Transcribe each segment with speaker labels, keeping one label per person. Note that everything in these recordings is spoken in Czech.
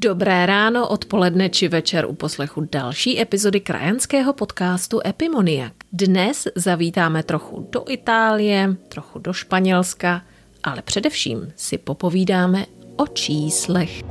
Speaker 1: Dobré ráno, odpoledne či večer u poslechu další epizody krajanského podcastu Epimoniak. Dnes zavítáme trochu do Itálie, trochu do Španělska, ale především si popovídáme o číslech.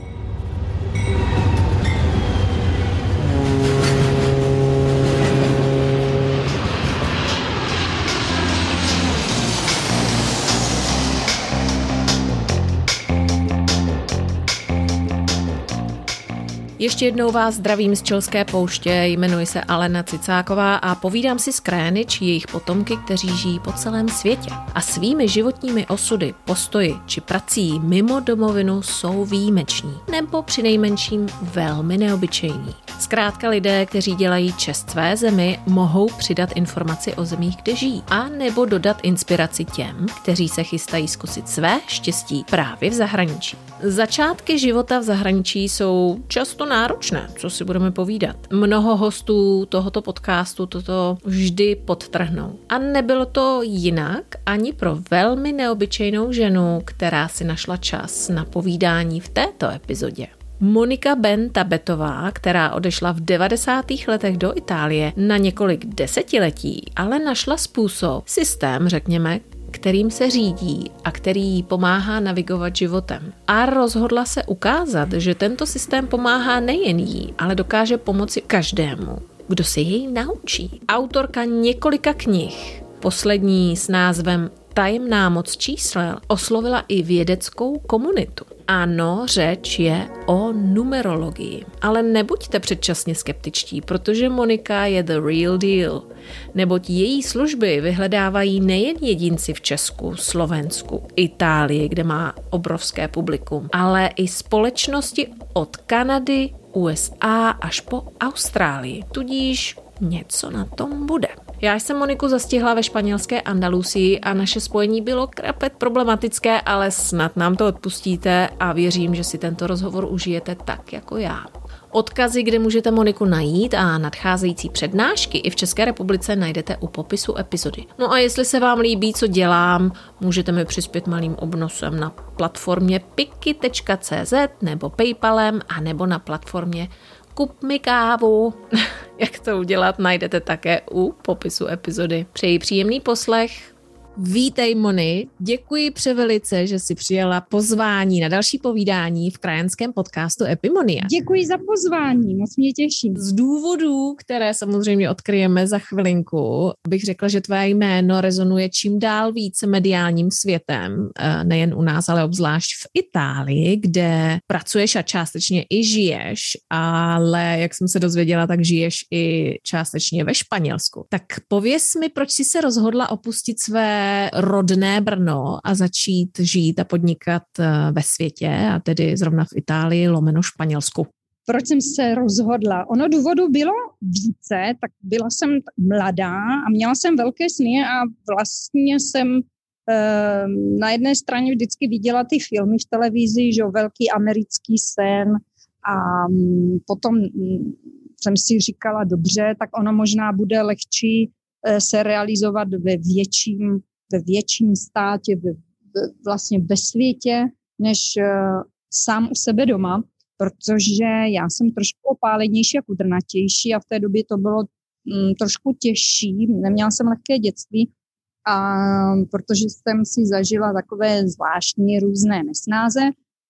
Speaker 1: Ještě jednou vás zdravím z Čelské pouště, jmenuji se Alena Cicáková a povídám si s krény či jejich potomky, kteří žijí po celém světě. A svými životními osudy, postoji či prací mimo domovinu jsou výjimeční, nebo přinejmenším velmi neobyčejní. Zkrátka lidé, kteří dělají čest své zemi, mohou přidat informaci o zemích, kde žijí, a nebo dodat inspiraci těm, kteří se chystají zkusit své štěstí právě v zahraničí. Začátky života v zahraničí jsou často náročné, co si budeme povídat. Mnoho hostů tohoto podcastu toto vždy podtrhnou. A nebylo to jinak ani pro velmi neobyčejnou ženu, která si našla čas na povídání v této epizodě. Monika Ben Tabetová, která odešla v 90. letech do Itálie na několik desetiletí, ale našla způsob, systém, řekněme, kterým se řídí a který jí pomáhá navigovat životem. A rozhodla se ukázat, že tento systém pomáhá nejen jí, ale dokáže pomoci každému, kdo se jej naučí. Autorka několika knih, poslední s názvem Tajemná moc čísel oslovila i vědeckou komunitu. Ano, řeč je o numerologii. Ale nebuďte předčasně skeptičtí, protože Monika je the real deal. Neboť její služby vyhledávají nejen jedinci v Česku, Slovensku, Itálii, kde má obrovské publikum, ale i společnosti od Kanady, USA až po Austrálii. Tudíž něco na tom bude. Já jsem Moniku zastihla ve španělské Andalusii a naše spojení bylo krapet problematické, ale snad nám to odpustíte a věřím, že si tento rozhovor užijete tak jako já. Odkazy, kde můžete Moniku najít a nadcházející přednášky i v České republice najdete u popisu epizody. No a jestli se vám líbí, co dělám, můžete mi přispět malým obnosem na platformě piky.cz nebo Paypalem a nebo na platformě kup mi kávu. Jak to udělat, najdete také u popisu epizody. Přeji příjemný poslech. Vítej, Moni. Děkuji převelice, že jsi přijala pozvání na další povídání v krajanském podcastu Epimonia.
Speaker 2: Děkuji za pozvání, moc mě těší.
Speaker 1: Z důvodů, které samozřejmě odkryjeme za chvilinku, bych řekla, že tvé jméno rezonuje čím dál více mediálním světem, eh, nejen u nás, ale obzvlášť v Itálii, kde pracuješ a částečně i žiješ, ale jak jsem se dozvěděla, tak žiješ i částečně ve Španělsku. Tak pověs mi, proč jsi se rozhodla opustit své rodné Brno a začít žít a podnikat eh, ve světě a tedy zrovna v Itálii, lomeno Španělsku?
Speaker 2: Proč jsem se rozhodla? Ono důvodu bylo více, tak byla jsem mladá a měla jsem velké sny a vlastně jsem eh, na jedné straně vždycky viděla ty filmy v televizi, že velký americký sen a mm, potom mm, jsem si říkala, dobře, tak ono možná bude lehčí eh, se realizovat ve větším ve větším státě, ve, ve, vlastně ve světě, než uh, sám u sebe doma, protože já jsem trošku opálenější a kudrnatější a v té době to bylo mm, trošku těžší. Neměla jsem lehké dětství, a protože jsem si zažila takové zvláštní různé nesnáze,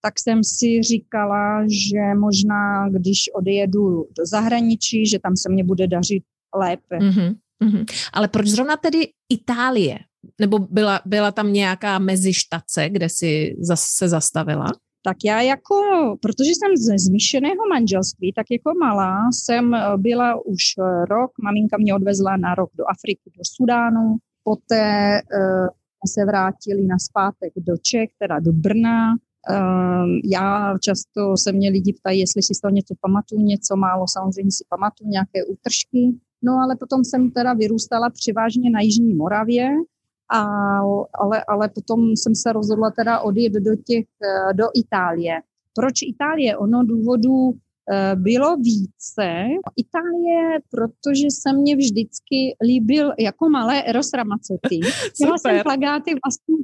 Speaker 2: tak jsem si říkala, že možná, když odjedu do zahraničí, že tam se mě bude dařit lépe. Mm-hmm.
Speaker 1: Mm-hmm. Ale proč zrovna tedy Itálie? Nebo byla, byla tam nějaká mezištace, kde si se zastavila?
Speaker 2: Tak já jako, protože jsem ze zmíšeného manželství, tak jako malá jsem eh, byla už eh, rok, maminka mě odvezla na rok do Afriky, do Sudánu, poté uh, se vrátili na zpátek do Čech, teda do Brna. Uh, já často se mě lidi ptají, jestli si z toho něco pamatuju, něco málo, samozřejmě si pamatuju nějaké útržky. No ale potom jsem teda vyrůstala převážně na Jižní Moravě, a, ale, ale potom jsem se rozhodla teda odjet do, těch, eh, do Itálie. Proč Itálie? Ono důvodů eh, bylo více. Itálie, protože se mě vždycky líbil jako malé Eros Ramazzotti. Měla jsem plagáty vlastně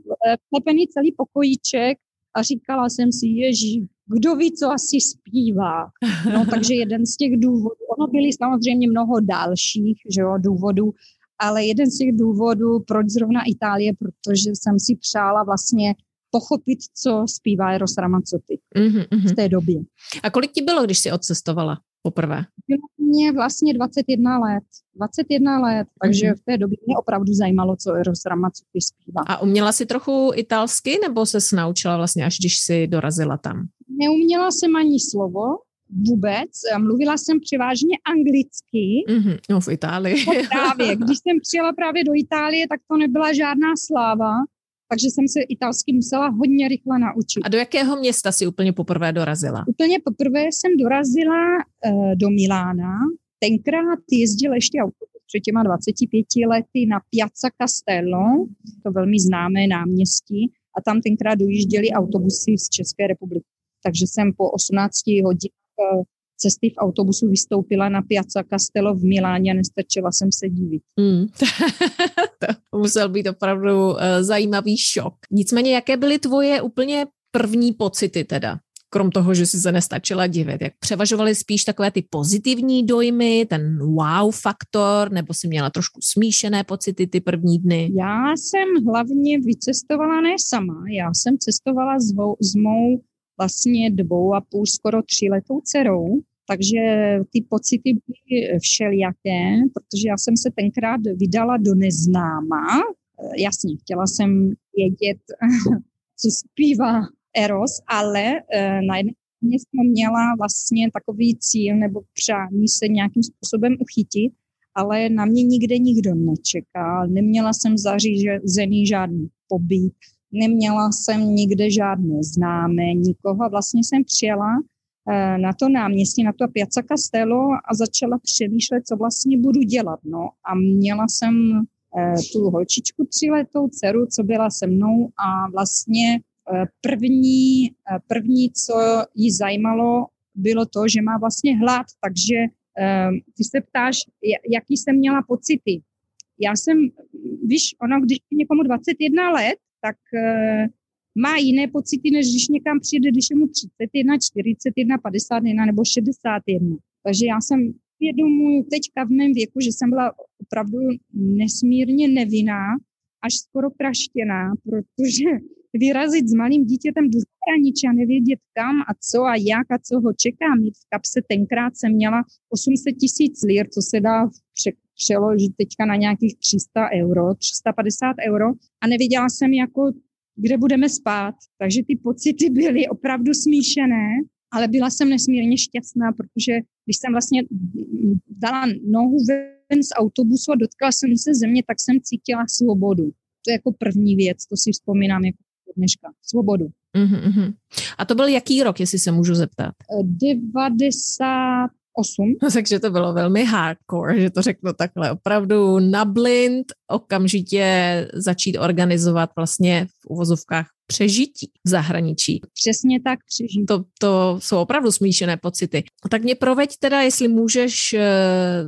Speaker 2: plepený celý pokojíček a říkala jsem si, ježí, kdo ví, co asi zpívá. No, takže jeden z těch důvodů, ono byly samozřejmě mnoho dalších že jo, důvodů, ale jeden z těch důvodů, proč zrovna Itálie, protože jsem si přála vlastně pochopit, co zpívá Eros Ramazzotti mm-hmm. v té době.
Speaker 1: A kolik ti bylo, když jsi odcestovala poprvé?
Speaker 2: Bylo mě vlastně 21 let. 21 let, takže mm-hmm. v té době mě opravdu zajímalo, co Eros Ramazzotti zpívá.
Speaker 1: A uměla jsi trochu italsky, nebo se naučila vlastně, až když jsi dorazila tam?
Speaker 2: Neuměla jsem ani slovo, vůbec. Mluvila jsem převážně anglicky.
Speaker 1: Mm-hmm, no v Itálii.
Speaker 2: No právě, když jsem přijela právě do Itálie, tak to nebyla žádná sláva, takže jsem se italsky musela hodně rychle naučit.
Speaker 1: A do jakého města si úplně poprvé dorazila?
Speaker 2: Úplně poprvé jsem dorazila uh, do Milána. Tenkrát jezdil ještě autobus před těma 25 lety na Piazza Castello, to velmi známé náměstí, a tam tenkrát dojížděly autobusy z České republiky. Takže jsem po 18 hodinách Eh, cesty v autobusu vystoupila na Piazza Castello v Miláně a nestačila jsem se divit. Mm.
Speaker 1: to musel být opravdu uh, zajímavý šok. Nicméně, jaké byly tvoje úplně první pocity teda? Krom toho, že si se nestačila divit, jak převažovaly spíš takové ty pozitivní dojmy, ten wow faktor, nebo si měla trošku smíšené pocity ty první dny?
Speaker 2: Já jsem hlavně vycestovala ne sama, já jsem cestovala s, s mou vlastně dvou a půl, skoro tři letou dcerou, takže ty pocity byly všelijaké, protože já jsem se tenkrát vydala do neznáma. Eh, jasně, chtěla jsem vědět, co zpívá Eros, ale eh, na jedné jsem měla vlastně takový cíl nebo přání se nějakým způsobem uchytit, ale na mě nikde nikdo nečekal. Neměla jsem zařízený žádný pobyt, neměla jsem nikde žádné známé, nikoho vlastně jsem přijela eh, na to náměstí, na to Piazza Castello a začala přemýšlet, co vlastně budu dělat. No a měla jsem eh, tu holčičku tříletou dceru, co byla se mnou a vlastně eh, první, první, co jí zajímalo, bylo to, že má vlastně hlad, takže ty se ptáš, jaký jsem měla pocity. Já jsem, víš, ono, když je někomu 21 let, tak uh, má jiné pocity, než když někam přijde, když je mu 31, 41, 51 nebo 61. Takže já jsem vědomuji teďka v mém věku, že jsem byla opravdu nesmírně nevinná, až skoro praštěná, protože vyrazit s malým dítětem do zahraničí a nevědět kam a co a jak a co ho čeká. Mít v kapse tenkrát jsem měla 800 tisíc lír, co se dá přeložit teďka na nějakých 300 euro, 350 euro a nevěděla jsem jako, kde budeme spát. Takže ty pocity byly opravdu smíšené, ale byla jsem nesmírně šťastná, protože když jsem vlastně dala nohu ven z autobusu a dotkla jsem se země, tak jsem cítila svobodu. To je jako první věc, to si vzpomínám jako dneška. Svobodu.
Speaker 1: Uh-huh. A to byl jaký rok, jestli se můžu zeptat?
Speaker 2: 90, 8.
Speaker 1: Takže to bylo velmi hardcore, že to řeknu takhle. Opravdu na blind okamžitě začít organizovat vlastně v uvozovkách přežití v zahraničí.
Speaker 2: Přesně tak přežití.
Speaker 1: To, to jsou opravdu smíšené pocity. Tak mě proveď teda, jestli můžeš eh,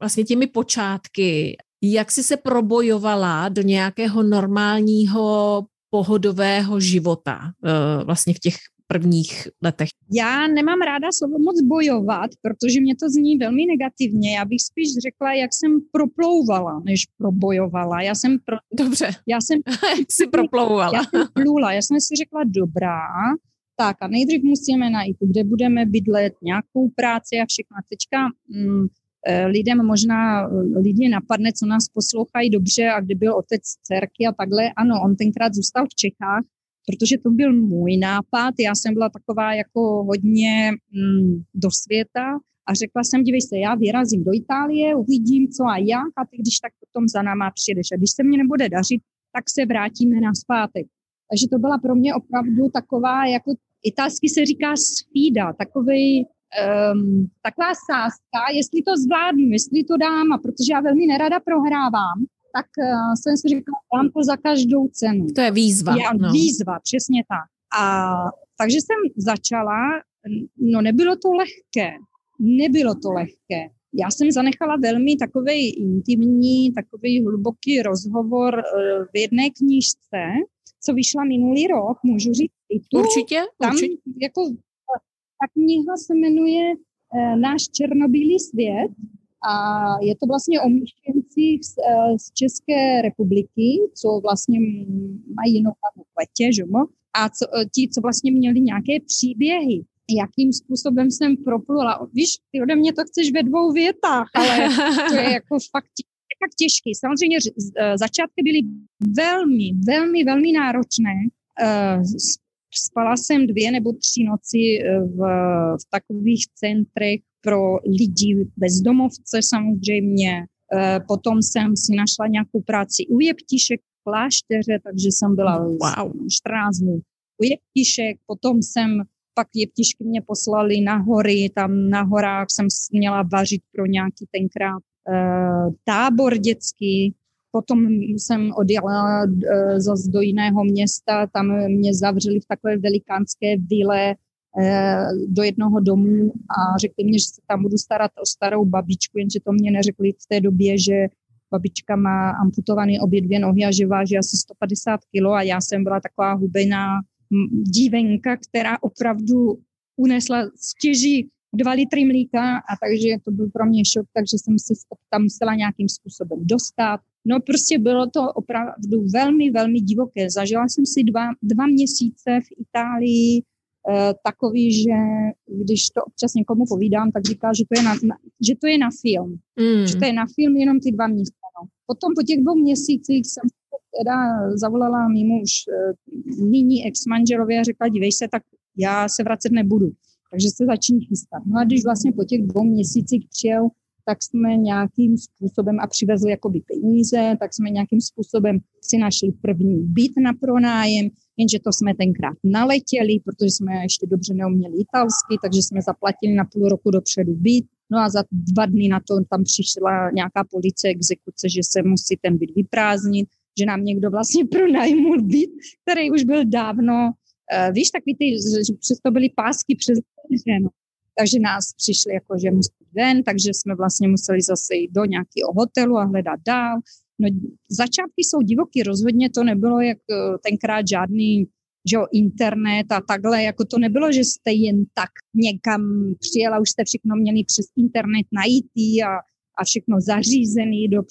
Speaker 1: vlastně těmi počátky, jak jsi se probojovala do nějakého normálního pohodového života eh, vlastně v těch prvních letech?
Speaker 2: Já nemám ráda slovo moc bojovat, protože mě to zní velmi negativně. Já bych spíš řekla, jak jsem proplouvala, než probojovala. Já jsem pro...
Speaker 1: Dobře.
Speaker 2: Já jsem...
Speaker 1: jak jsi proplouvala?
Speaker 2: Já jsem plula. Já jsem si řekla, dobrá, tak a nejdřív musíme najít, kde budeme bydlet, nějakou práci a všechno. Teďka mm, eh, lidem možná eh, lidi napadne, co nás poslouchají dobře a kdy byl otec dcerky a takhle. Ano, on tenkrát zůstal v Čechách, protože to byl můj nápad. Já jsem byla taková jako hodně mm, do světa a řekla jsem, dívej se, já vyrazím do Itálie, uvidím, co a jak a ty když tak potom za náma přijdeš. A když se mě nebude dařit, tak se vrátíme na zpátek. Takže to byla pro mě opravdu taková, jako italsky se říká sfída, takový um, taková sázka, jestli to zvládnu, jestli to dám, a protože já velmi nerada prohrávám, tak uh, jsem si říkala, dám to za každou cenu.
Speaker 1: To je výzva.
Speaker 2: Já, no. Výzva, přesně tak. A takže jsem začala, no nebylo to lehké, nebylo to lehké. Já jsem zanechala velmi takový intimní, takový hluboký rozhovor eh, v jedné knížce co vyšla minulý rok, můžu říct i
Speaker 1: tu. Určitě,
Speaker 2: tam
Speaker 1: určitě.
Speaker 2: Jako, ta kniha se jmenuje e, Náš černobílý svět a je to vlastně o myšlencích z, e, z České republiky, co vlastně mají jinou v letě, že mo? A co, e, ti, co vlastně měli nějaké příběhy jakým způsobem jsem proplula. Víš, ty ode mě to chceš ve dvou větách, ale to je jako fakt fakt těžký. Samozřejmě e, začátky byly velmi, velmi, velmi náročné. Spala jsem dvě nebo tři noci e, v, v takových centrech pro lidi bezdomovce samozřejmě. Potom jsem si našla nějakou práci u jeptišek v klášteře, takže jsem byla wow. 14 dnů u jeptišek. Potom jsem pak jeptišky mě poslali na hory, tam na horách jsem měla vařit pro nějaký tenkrát Eh, tábor dětský, potom jsem odjela eh, zase do jiného města, tam mě zavřeli v takové velikánské vile eh, do jednoho domu a řekli mě, že se tam budu starat o starou babičku, jenže to mě neřekli v té době, že babička má amputované obě dvě nohy a že váží asi 150 kilo a já jsem byla taková hubená dívenka, která opravdu unesla stěží dva litry mlíka a takže to byl pro mě šok, takže jsem se tam musela nějakým způsobem dostat. No prostě bylo to opravdu velmi, velmi divoké. Zažila jsem si dva, dva měsíce v Itálii eh, takový, že když to občas někomu povídám, tak říká, že to je na, na, že to je na film. Mm. Že to je na film jenom ty dva měsíce. No. Potom po těch dvou měsících jsem teda zavolala mimo už eh, nyní ex-manželově a řekla, dívej se, tak já se vracet nebudu takže se začíní chystat. No a když vlastně po těch dvou měsících přijel, tak jsme nějakým způsobem a přivezli jakoby peníze, tak jsme nějakým způsobem si našli první byt na pronájem, jenže to jsme tenkrát naletěli, protože jsme ještě dobře neuměli italsky, takže jsme zaplatili na půl roku dopředu byt. No a za dva dny na to tam přišla nějaká policie exekuce, že se musí ten byt vyprázdnit, že nám někdo vlastně pronajmul byt, který už byl dávno Uh, víš, takový ty, že přesto byly pásky přes no. Takže nás přišli jako, že musí ven, takže jsme vlastně museli zase jít do nějakého hotelu a hledat dál. No, začátky jsou divoký, rozhodně to nebylo jak eh, tenkrát žádný že jo, internet a takhle, jako to nebylo, že jste jen tak někam přijela, už jste všechno měli přes internet najít a, a všechno zařízený do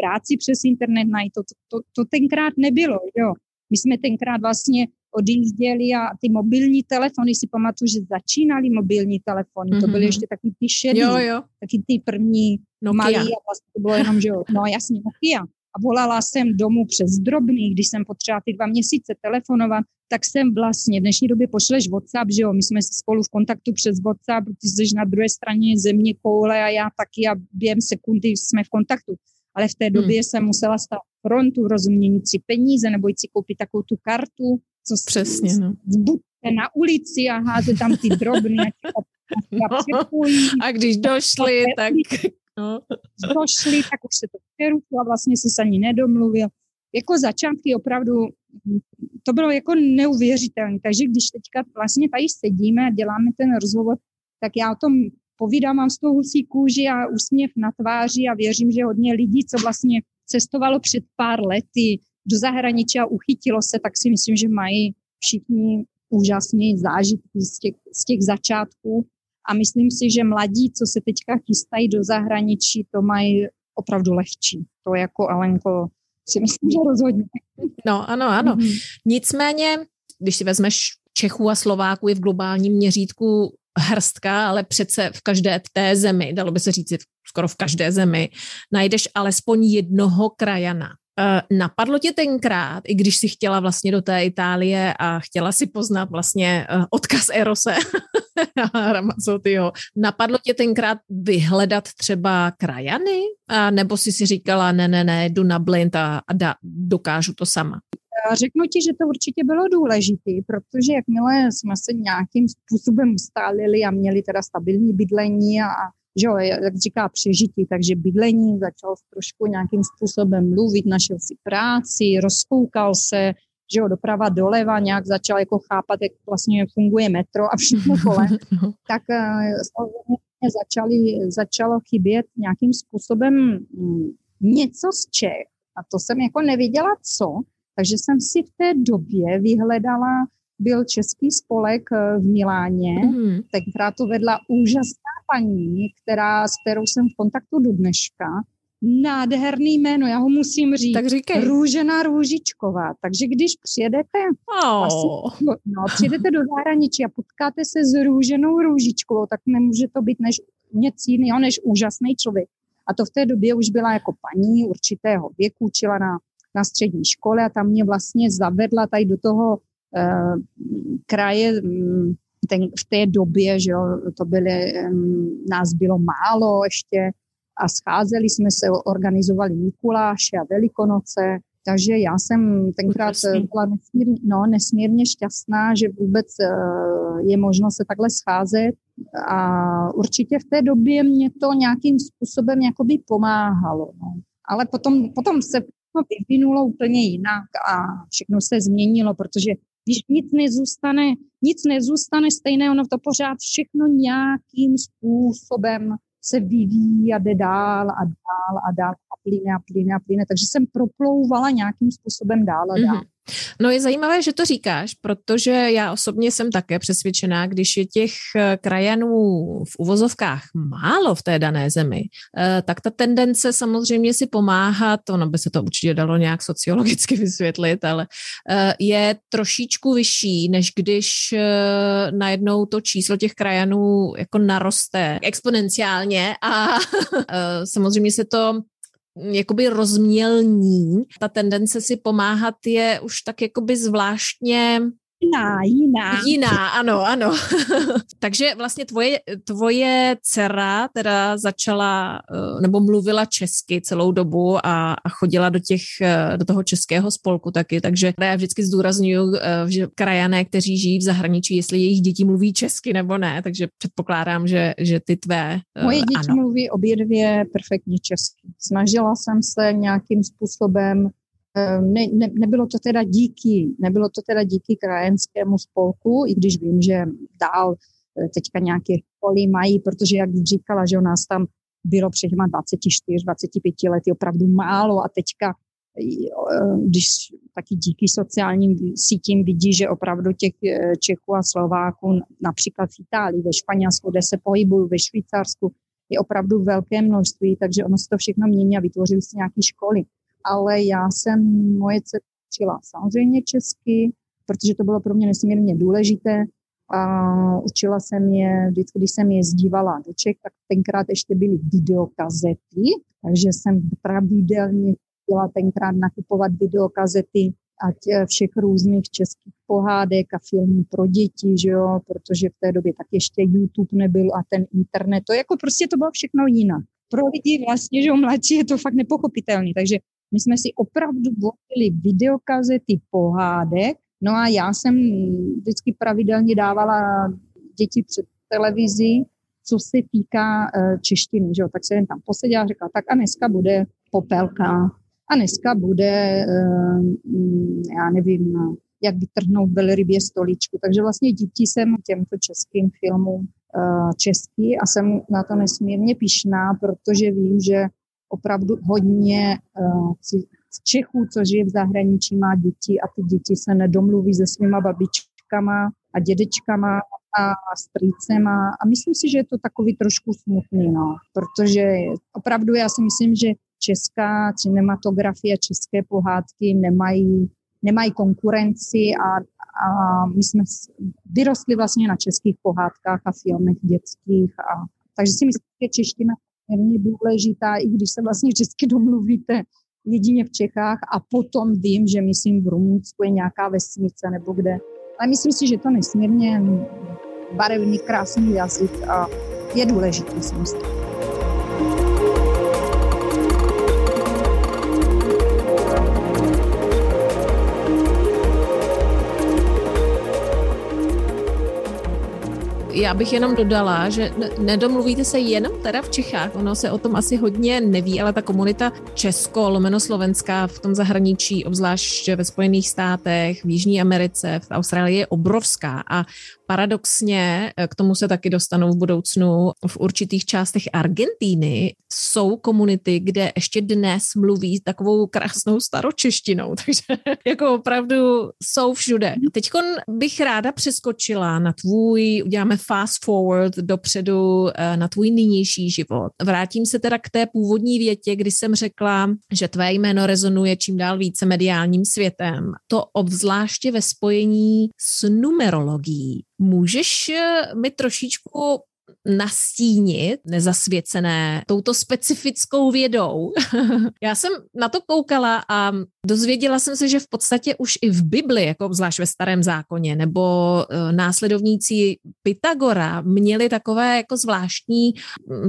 Speaker 2: práci přes internet najít, to, to, to, to tenkrát nebylo, jo. My jsme tenkrát vlastně odjížděli a ty mobilní telefony, si pamatuju, že začínaly mobilní telefony, mm-hmm. to byly mhm. ještě takový ty šedý, jo, jo. taky ty první Nokia. malý a vlastně to bylo jenom, že jo, no jasně Nokia. A volala jsem domů přes drobný, když jsem potřebovala ty dva měsíce telefonovat, tak jsem vlastně, v dnešní době pošleš WhatsApp, že jo, my jsme spolu v kontaktu přes WhatsApp, protože jsi na druhé straně země koule a já taky a během sekundy jsme v kontaktu. Ale v té době hmm. jsem musela stát frontu, rozumění si peníze nebo jít si koupit takovou tu kartu, co
Speaker 1: Přesně, no.
Speaker 2: na ulici a házet tam ty drobné
Speaker 1: no. A když došli, tak... No.
Speaker 2: Došli, tak už se to přerušilo a vlastně se ani nedomluvil. Jako začátky opravdu, to bylo jako neuvěřitelné. Takže když teďka vlastně tady sedíme a děláme ten rozhovor, tak já o tom povídám, mám z toho husí kůži a úsměv na tváři a věřím, že hodně lidí, co vlastně cestovalo před pár lety do zahraničí a uchytilo se, tak si myslím, že mají všichni úžasné zážitky z těch, z těch začátků. A myslím si, že mladí, co se teďka chystají do zahraničí, to mají opravdu lehčí. To jako Alenko si myslím, že rozhodně.
Speaker 1: No, ano, ano. Mm-hmm. Nicméně, když si vezmeš Čechů a Slováků je v globálním měřítku hrstka, ale přece v každé té zemi, dalo by se říct skoro v každé zemi, najdeš alespoň jednoho krajana, napadlo tě tenkrát, i když si chtěla vlastně do té Itálie a chtěla si poznat vlastně uh, odkaz Erose a napadlo tě tenkrát vyhledat třeba krajany? A nebo si si říkala, ne, ne, ne, jdu na blind a, a da, dokážu to sama?
Speaker 2: Řeknu ti, že to určitě bylo důležité, protože jakmile jsme se nějakým způsobem ustálili a měli teda stabilní bydlení a že jo, jak říká přežití, takže bydlení, začal trošku nějakým způsobem mluvit, našel si práci, rozkoukal se, že jo, doprava doleva, nějak začal jako chápat, jak vlastně funguje metro a všechno kolem, tak uh, začali, začalo chybět nějakým způsobem um, něco z Čech. A to jsem jako nevěděla co, Takže jsem si v té době vyhledala, byl český spolek eh, v Miláně, mm-hmm. tenkrát to vedla úžasná paní, která, s kterou jsem v kontaktu do dneška, nádherný jméno, já ho musím říct.
Speaker 1: Tak říkej.
Speaker 2: Růžena Růžičková. Takže když přijedete,
Speaker 1: oh.
Speaker 2: asi, no, přijedete do zahraničí a potkáte se s Růženou Růžičkovou, tak nemůže to být než nic jiného, než úžasný člověk. A to v té době už byla jako paní určitého věku, učila na, na střední škole a tam mě vlastně zavedla tady do toho kraje, um, ten, v té době, že jo, to byly, nás bylo málo ještě, a scházeli jsme se, organizovali Mikuláše a Velikonoce, takže já jsem tenkrát byla nesmírně, no, nesmírně šťastná, že vůbec eh, je možno se takhle scházet a určitě v té době mě to nějakým způsobem jakoby pomáhalo. No. Ale potom, potom se vyvinulo úplně jinak a všechno se změnilo, protože když nic nezůstane, nic nezůstane stejné, ono to pořád všechno nějakým způsobem se vyvíjí a jde dál a dál a dál a plyne a plyne a plyne. Takže jsem proplouvala nějakým způsobem dál a dál. Mm-hmm.
Speaker 1: No je zajímavé, že to říkáš, protože já osobně jsem také přesvědčená, když je těch eh, krajanů v uvozovkách málo v té dané zemi, eh, tak ta tendence samozřejmě si pomáhat, ono by se to určitě dalo nějak sociologicky vysvětlit, ale eh, je trošičku vyšší, než když najednou to číslo těch krajanů jako naroste exponenciálně a samozřejmě se to jakoby rozmělní. Ta tendence si pomáhat je už tak jakoby zvláštně
Speaker 2: jiná, jiná.
Speaker 1: Jiná, ano, ano. Takže vlastně tvoje, tvoje dcera teda začala, eh, nebo mluvila česky celou dobu a, a chodila do těch, eh, do toho českého spolku taky, takže já vždycky zdůraznuju, eh, že krajané, kteří žijí v zahraničí, jestli jejich děti mluví česky nebo ne, takže předpokládám, že, že ty tvé,
Speaker 2: Moje děti ano. mluví obě dvě perfektně česky. Snažila jsem se nějakým způsobem ne, ne, nebylo to teda díky, nebylo to teda díky krajenskému spolku, i když vím, že dál eh, teďka nějaké školy mají, protože jak říkala, že u nás tam bylo před těma 24, 25 lety opravdu málo a teďka eh, když taky díky sociálním sítím vidí, že opravdu těch eh, Čechů a Slováků například v Itálii, ve Španělsku, kde se pohybují, ve Švýcarsku, je opravdu velké množství, takže ono se to všechno mění a vytvořili si nějaké školy ale já jsem moje učila samozřejmě česky, protože to bylo pro mě nesmírně důležité. A učila jsem je, vždycky, když jsem je zdívala do Čech, tak tenkrát ještě byly videokazety, takže jsem pravidelně chtěla tenkrát nakupovat videokazety ať všech různých českých pohádek a filmů pro děti, že jo, protože v té době tak ještě YouTube nebyl a ten internet, to jako prostě to bylo všechno jinak. Pro lidi vlastně, že jo, mladší je to fakt nepochopitelný, takže my jsme si opravdu volili videokazety pohádek, no a já jsem vždycky pravidelně dávala děti před televizi, co se týká uh, češtiny, že jo? tak jsem tam poseděla a řekla, tak a dneska bude popelka, a dneska bude, uh, já nevím, jak vytrhnout velrybě stoličku. Takže vlastně díky jsem těmto českým filmům uh, český a jsem na to nesmírně pišná, protože vím, že opravdu hodně uh, Čechů, co žije v zahraničí, má děti a ty děti se nedomluví se svýma babičkama a dědečkama a strýcema. A myslím si, že je to takový trošku smutný, no, protože opravdu já si myslím, že česká cinematografie, české pohádky nemají, nemají konkurenci a, a my jsme vyrostli vlastně na českých pohádkách a filmech dětských a takže si myslím, že čeština nesmírně důležitá, i když se vlastně česky domluvíte jedině v Čechách a potom vím, že myslím v Rumunsku je nějaká vesnice nebo kde. Ale myslím si, že to nesmírně barevný, krásný jazyk a je důležitý, si
Speaker 1: Já bych jenom dodala, že nedomluvíte se jenom teda v Čechách, ono se o tom asi hodně neví, ale ta komunita Česko, lomeno Slovenská v tom zahraničí, obzvlášť ve Spojených státech, v Jižní Americe, v Austrálii je obrovská a paradoxně, k tomu se taky dostanou v budoucnu, v určitých částech Argentíny jsou komunity, kde ještě dnes mluví takovou krásnou staročeštinou, takže jako opravdu jsou všude. Teď bych ráda přeskočila na tvůj, uděláme fast forward dopředu eh, na tvůj nynější život. Vrátím se teda k té původní větě, kdy jsem řekla, že tvé jméno rezonuje čím dál více mediálním světem. To obzvláště ve spojení s numerologií. Můžeš eh, mi trošičku nastínit nezasvěcené touto specifickou vědou. Já jsem na to koukala a dozvěděla jsem se, že v podstatě už i v Bibli, jako zvlášť ve starém zákoně, nebo uh, následovníci Pythagora měli takové jako zvláštní,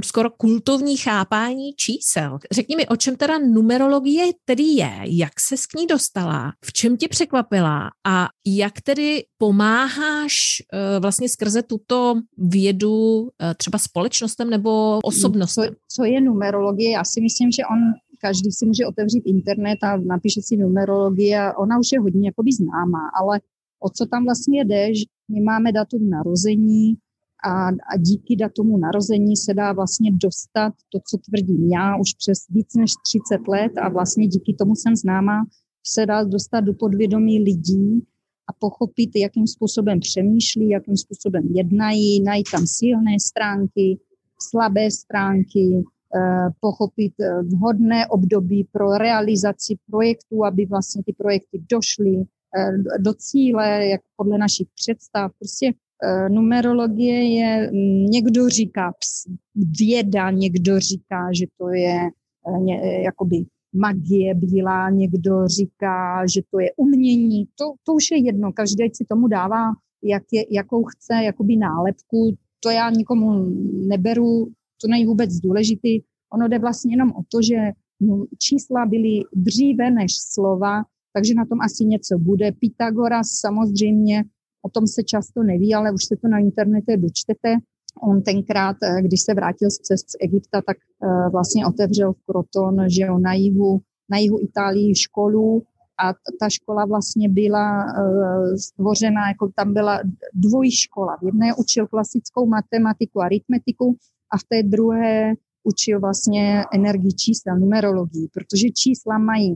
Speaker 1: skoro kultovní chápání čísel. Řekni mi, o čem teda numerologie tedy je, jak se k ní dostala, v čem tě překvapila a jak tedy pomáháš uh, vlastně skrze tuto vědu Eh, třeba společnostem nebo osobnostem?
Speaker 2: Co, co je numerologie? Já si myslím, že on každý si může otevřít internet a napíše si numerologii a ona už je hodně jakoby známá, ale o co tam vlastně jde, že my máme datum narození a, a díky datumu narození se dá vlastně dostat to, co tvrdím já už přes víc než 30 let a vlastně díky tomu jsem známá, se dá dostat do podvědomí lidí a pochopit, jakým způsobem přemýšlí, jakým způsobem jednají, najít tam silné stránky, slabé stránky, pochopit eh, vhodné období pro realizaci projektů, aby vlastně ty projekty došly eh, do cíle, jak podle našich představ. Prostě numerologie je, mm, někdo říká věda, někdo říká, že to je jakoby magie bílá, někdo říká, že to je umění, to, to už je jedno, každý si tomu dává, jak je, jakou chce jakoby nálepku, to já nikomu neberu, to není vůbec důležitý, ono jde vlastně jenom o to, že čísla byly dříve než slova, takže na tom asi něco bude. Pythagoras samozřejmě, o tom se často neví, ale už se to na internetu dočtete, On tenkrát, eh, když se vrátil z cest z Egypta, tak eh, vlastně otevřel v Kroton, že jo, na jihu, na jihu Itálii školu a ta škola vlastně byla eh, stvořena, jako tam byla dvojí škola. V jedné učil klasickou matematiku, aritmetiku a v té druhé učil vlastně energii čísel, numerologii, protože čísla mají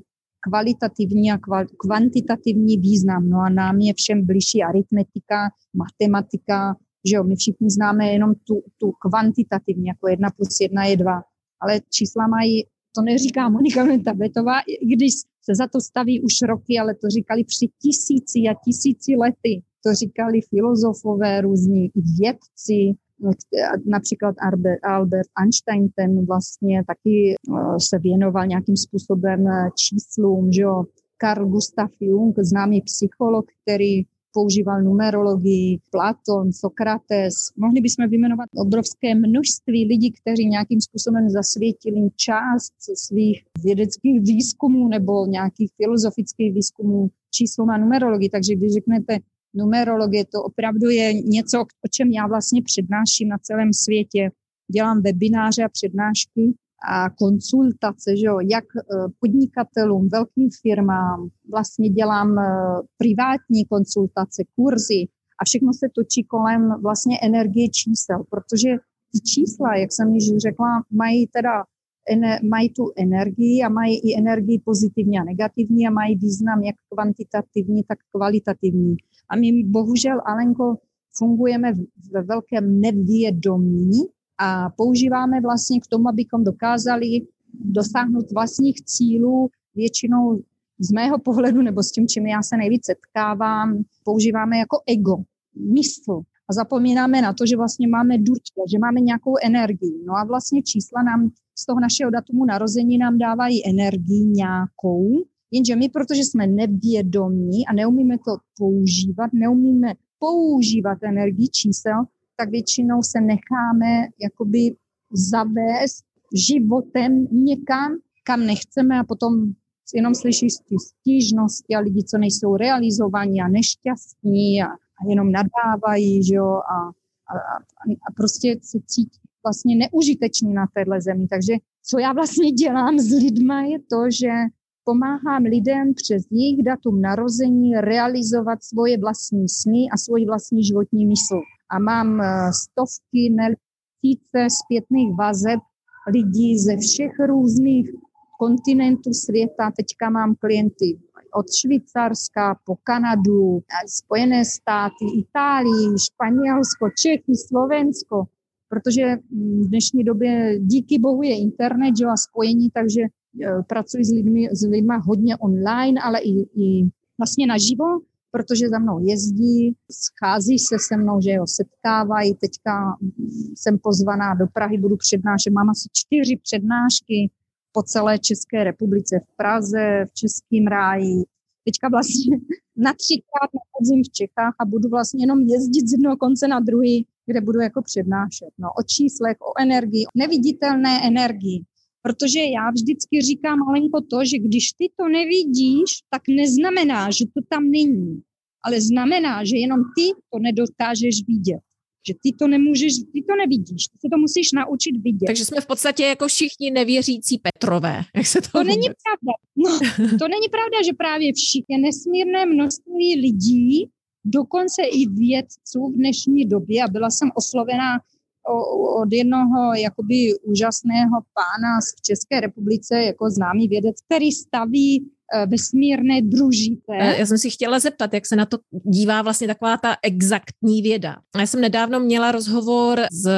Speaker 2: kvalitativní a kvantitativní význam. No a nám je všem blížší aritmetika, matematika, že jo, my všichni známe jenom tu, tu kvantitativní, jako jedna plus jedna je dva, ale čísla mají, to neříká Monika Tabetová, když se za to staví už roky, ale to říkali při tisíci a tisíci lety, to říkali filozofové různí, i vědci, například Albert Einstein, ten vlastně taky eh, se věnoval nějakým způsobem eh, číslům, že jo. Carl Gustav Jung, známý psycholog, který používal numerologii, Platon, Sokrates. Mohli bychom vyjmenovat obrovské množství lidí, kteří nějakým způsobem zasvětili část svých vědeckých výzkumů nebo nějakých filozofických výzkumů číslům a numerologii. Takže když řeknete numerologie, to opravdu je něco, o čem já vlastně přednáším na celém světě. Dělám webináře a přednášky a konsultace, že jo, jak eh, podnikatelům, velkým firmám, vlastně dělám eh, privátní konsultace, kurzy a všechno se točí kolem vlastně energie čísel, protože ty čísla, jak jsem již řekla, mají teda mají tu energii a mají i energii pozitivní a negativní a mají význam jak kvantitativní, tak kvalitativní. A my bohužel, Alenko, fungujeme ve velkém nevědomí a používáme vlastně k tomu, abychom dokázali dosáhnout vlastních cílů většinou z mého pohledu, nebo s tím, čím já se nejvíc setkávám, používáme jako ego, mysl. A zapomínáme na to, že vlastně máme duště, že máme nějakou energii. No a vlastně čísla nám z toho našeho datumu narození nám dávají energii nějakou, jenže my, protože jsme nevědomí a neumíme to používat, neumíme používat energii čísel, tak většinou se necháme jakoby zavést životem někam, kam nechceme a potom jenom slyšíš ty stížnosti a lidi, co nejsou realizovaní a nešťastní a, a jenom nadávají, že jo, a, a, a, a prostě se cítí vlastně neužiteční na téhle zemi. Takže co já vlastně dělám s lidma je to, že pomáhám lidem přes jejich datum narození realizovat svoje vlastní sny a svoji vlastní životní mysl. A mám eh, stovky, ne tisíce zpětných vazeb lidí ze všech různých kontinentů světa. Teďka mám klienty od Švýcarska po Kanadu, Spojené státy, Itálii, Španělsko, Čechy, Slovensko, protože v dnešní době díky bohu je internet že a spojení, takže e, pracuji s lidmi, s lidmi hodně online, ale i, i vlastně naživo, protože za mnou jezdí, schází se se mnou, že jo, setkávají. Teďka jsem pozvaná do Prahy, budu přednášet, mám asi čtyři přednášky po celé České republice, v Praze, v Českém ráji. Teďka vlastně na třikrát na podzim v Čechách a budu vlastně jenom jezdit z jednoho konce na druhý, kde budu jako přednášet. No, o číslech, o energii, o neviditelné energii. Protože já vždycky říkám malinko to, že když ty to nevidíš, tak neznamená, že to tam není. Ale znamená, že jenom ty to nedokážeš vidět že ty to nemůžeš, ty to nevidíš, ty se to musíš naučit vidět.
Speaker 1: Takže jsme v podstatě jako všichni nevěřící Petrové, jak se to
Speaker 2: To vůbec... není pravda. No, to není pravda, že právě všichni nesmírné množství lidí, dokonce i vědců v dnešní době, a byla jsem oslovená od jednoho jakoby úžasného pána v České republice jako známý vědec, který staví vesmírné družité.
Speaker 1: Já jsem si chtěla zeptat, jak se na to dívá vlastně taková ta exaktní věda. Já jsem nedávno měla rozhovor s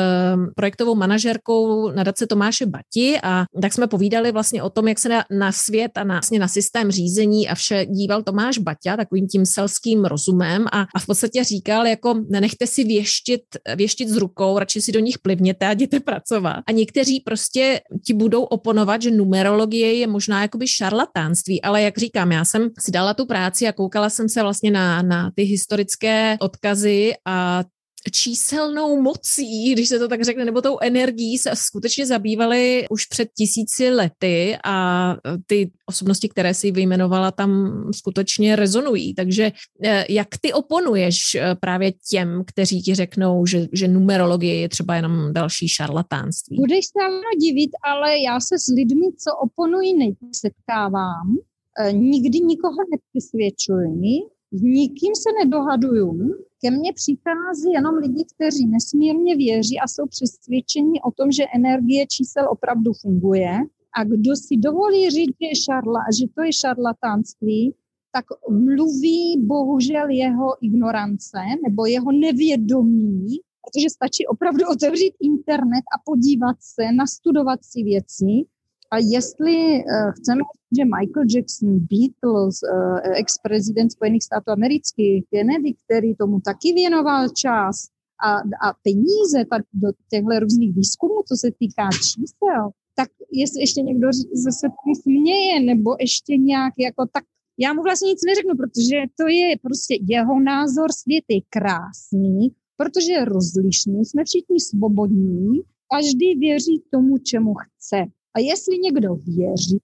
Speaker 1: projektovou manažerkou nadace Tomáše Bati a tak jsme povídali vlastně o tom, jak se na, na svět a na, vlastně na systém řízení a vše díval Tomáš Baťa takovým tím selským rozumem a, a v podstatě říkal, jako nenechte si věštit, věštit z rukou, radši si do nich plivněte a jděte pracovat. A někteří prostě ti budou oponovat, že numerologie je možná jakoby šarlatánství, ale ale jak říkám, já jsem si dala tu práci a koukala jsem se vlastně na, na ty historické odkazy a číselnou mocí, když se to tak řekne, nebo tou energií se skutečně zabývali už před tisíci lety a ty osobnosti, které si vyjmenovala, tam skutečně rezonují. Takže eh, jak ty oponuješ eh, právě těm, kteří ti řeknou, že, že numerologie je třeba jenom další šarlatánství?
Speaker 2: Budeš se divit, ale já se s lidmi, co oponují, nesetkávám. E, nikdy nikoho nepřesvědčuji, s nikým se nedohaduju. Ke mně přichází jenom lidi, kteří nesmírně věří a jsou přesvědčeni o tom, že energie čísel opravdu funguje. A kdo si dovolí říct, že, je šarla, že to je šarlatánství, tak mluví bohužel jeho ignorance nebo jeho nevědomí, protože stačí opravdu otevřít internet a podívat se, nastudovat si věci a jestli uh, chceme, že Michael Jackson, Beatles, uh, ex-prezident Spojených států amerických, Kennedy, který tomu taky věnoval čas a, a peníze tady do těchto různých výzkumů, co se týká čísel, tak jestli ještě někdo zase směje, nebo ještě nějak jako tak já mu vlastně nic neřeknu, protože to je prostě jeho názor, svět je krásný, protože je rozlišný, jsme všichni svobodní, každý věří tomu, čemu chce. A jestli někdo věří,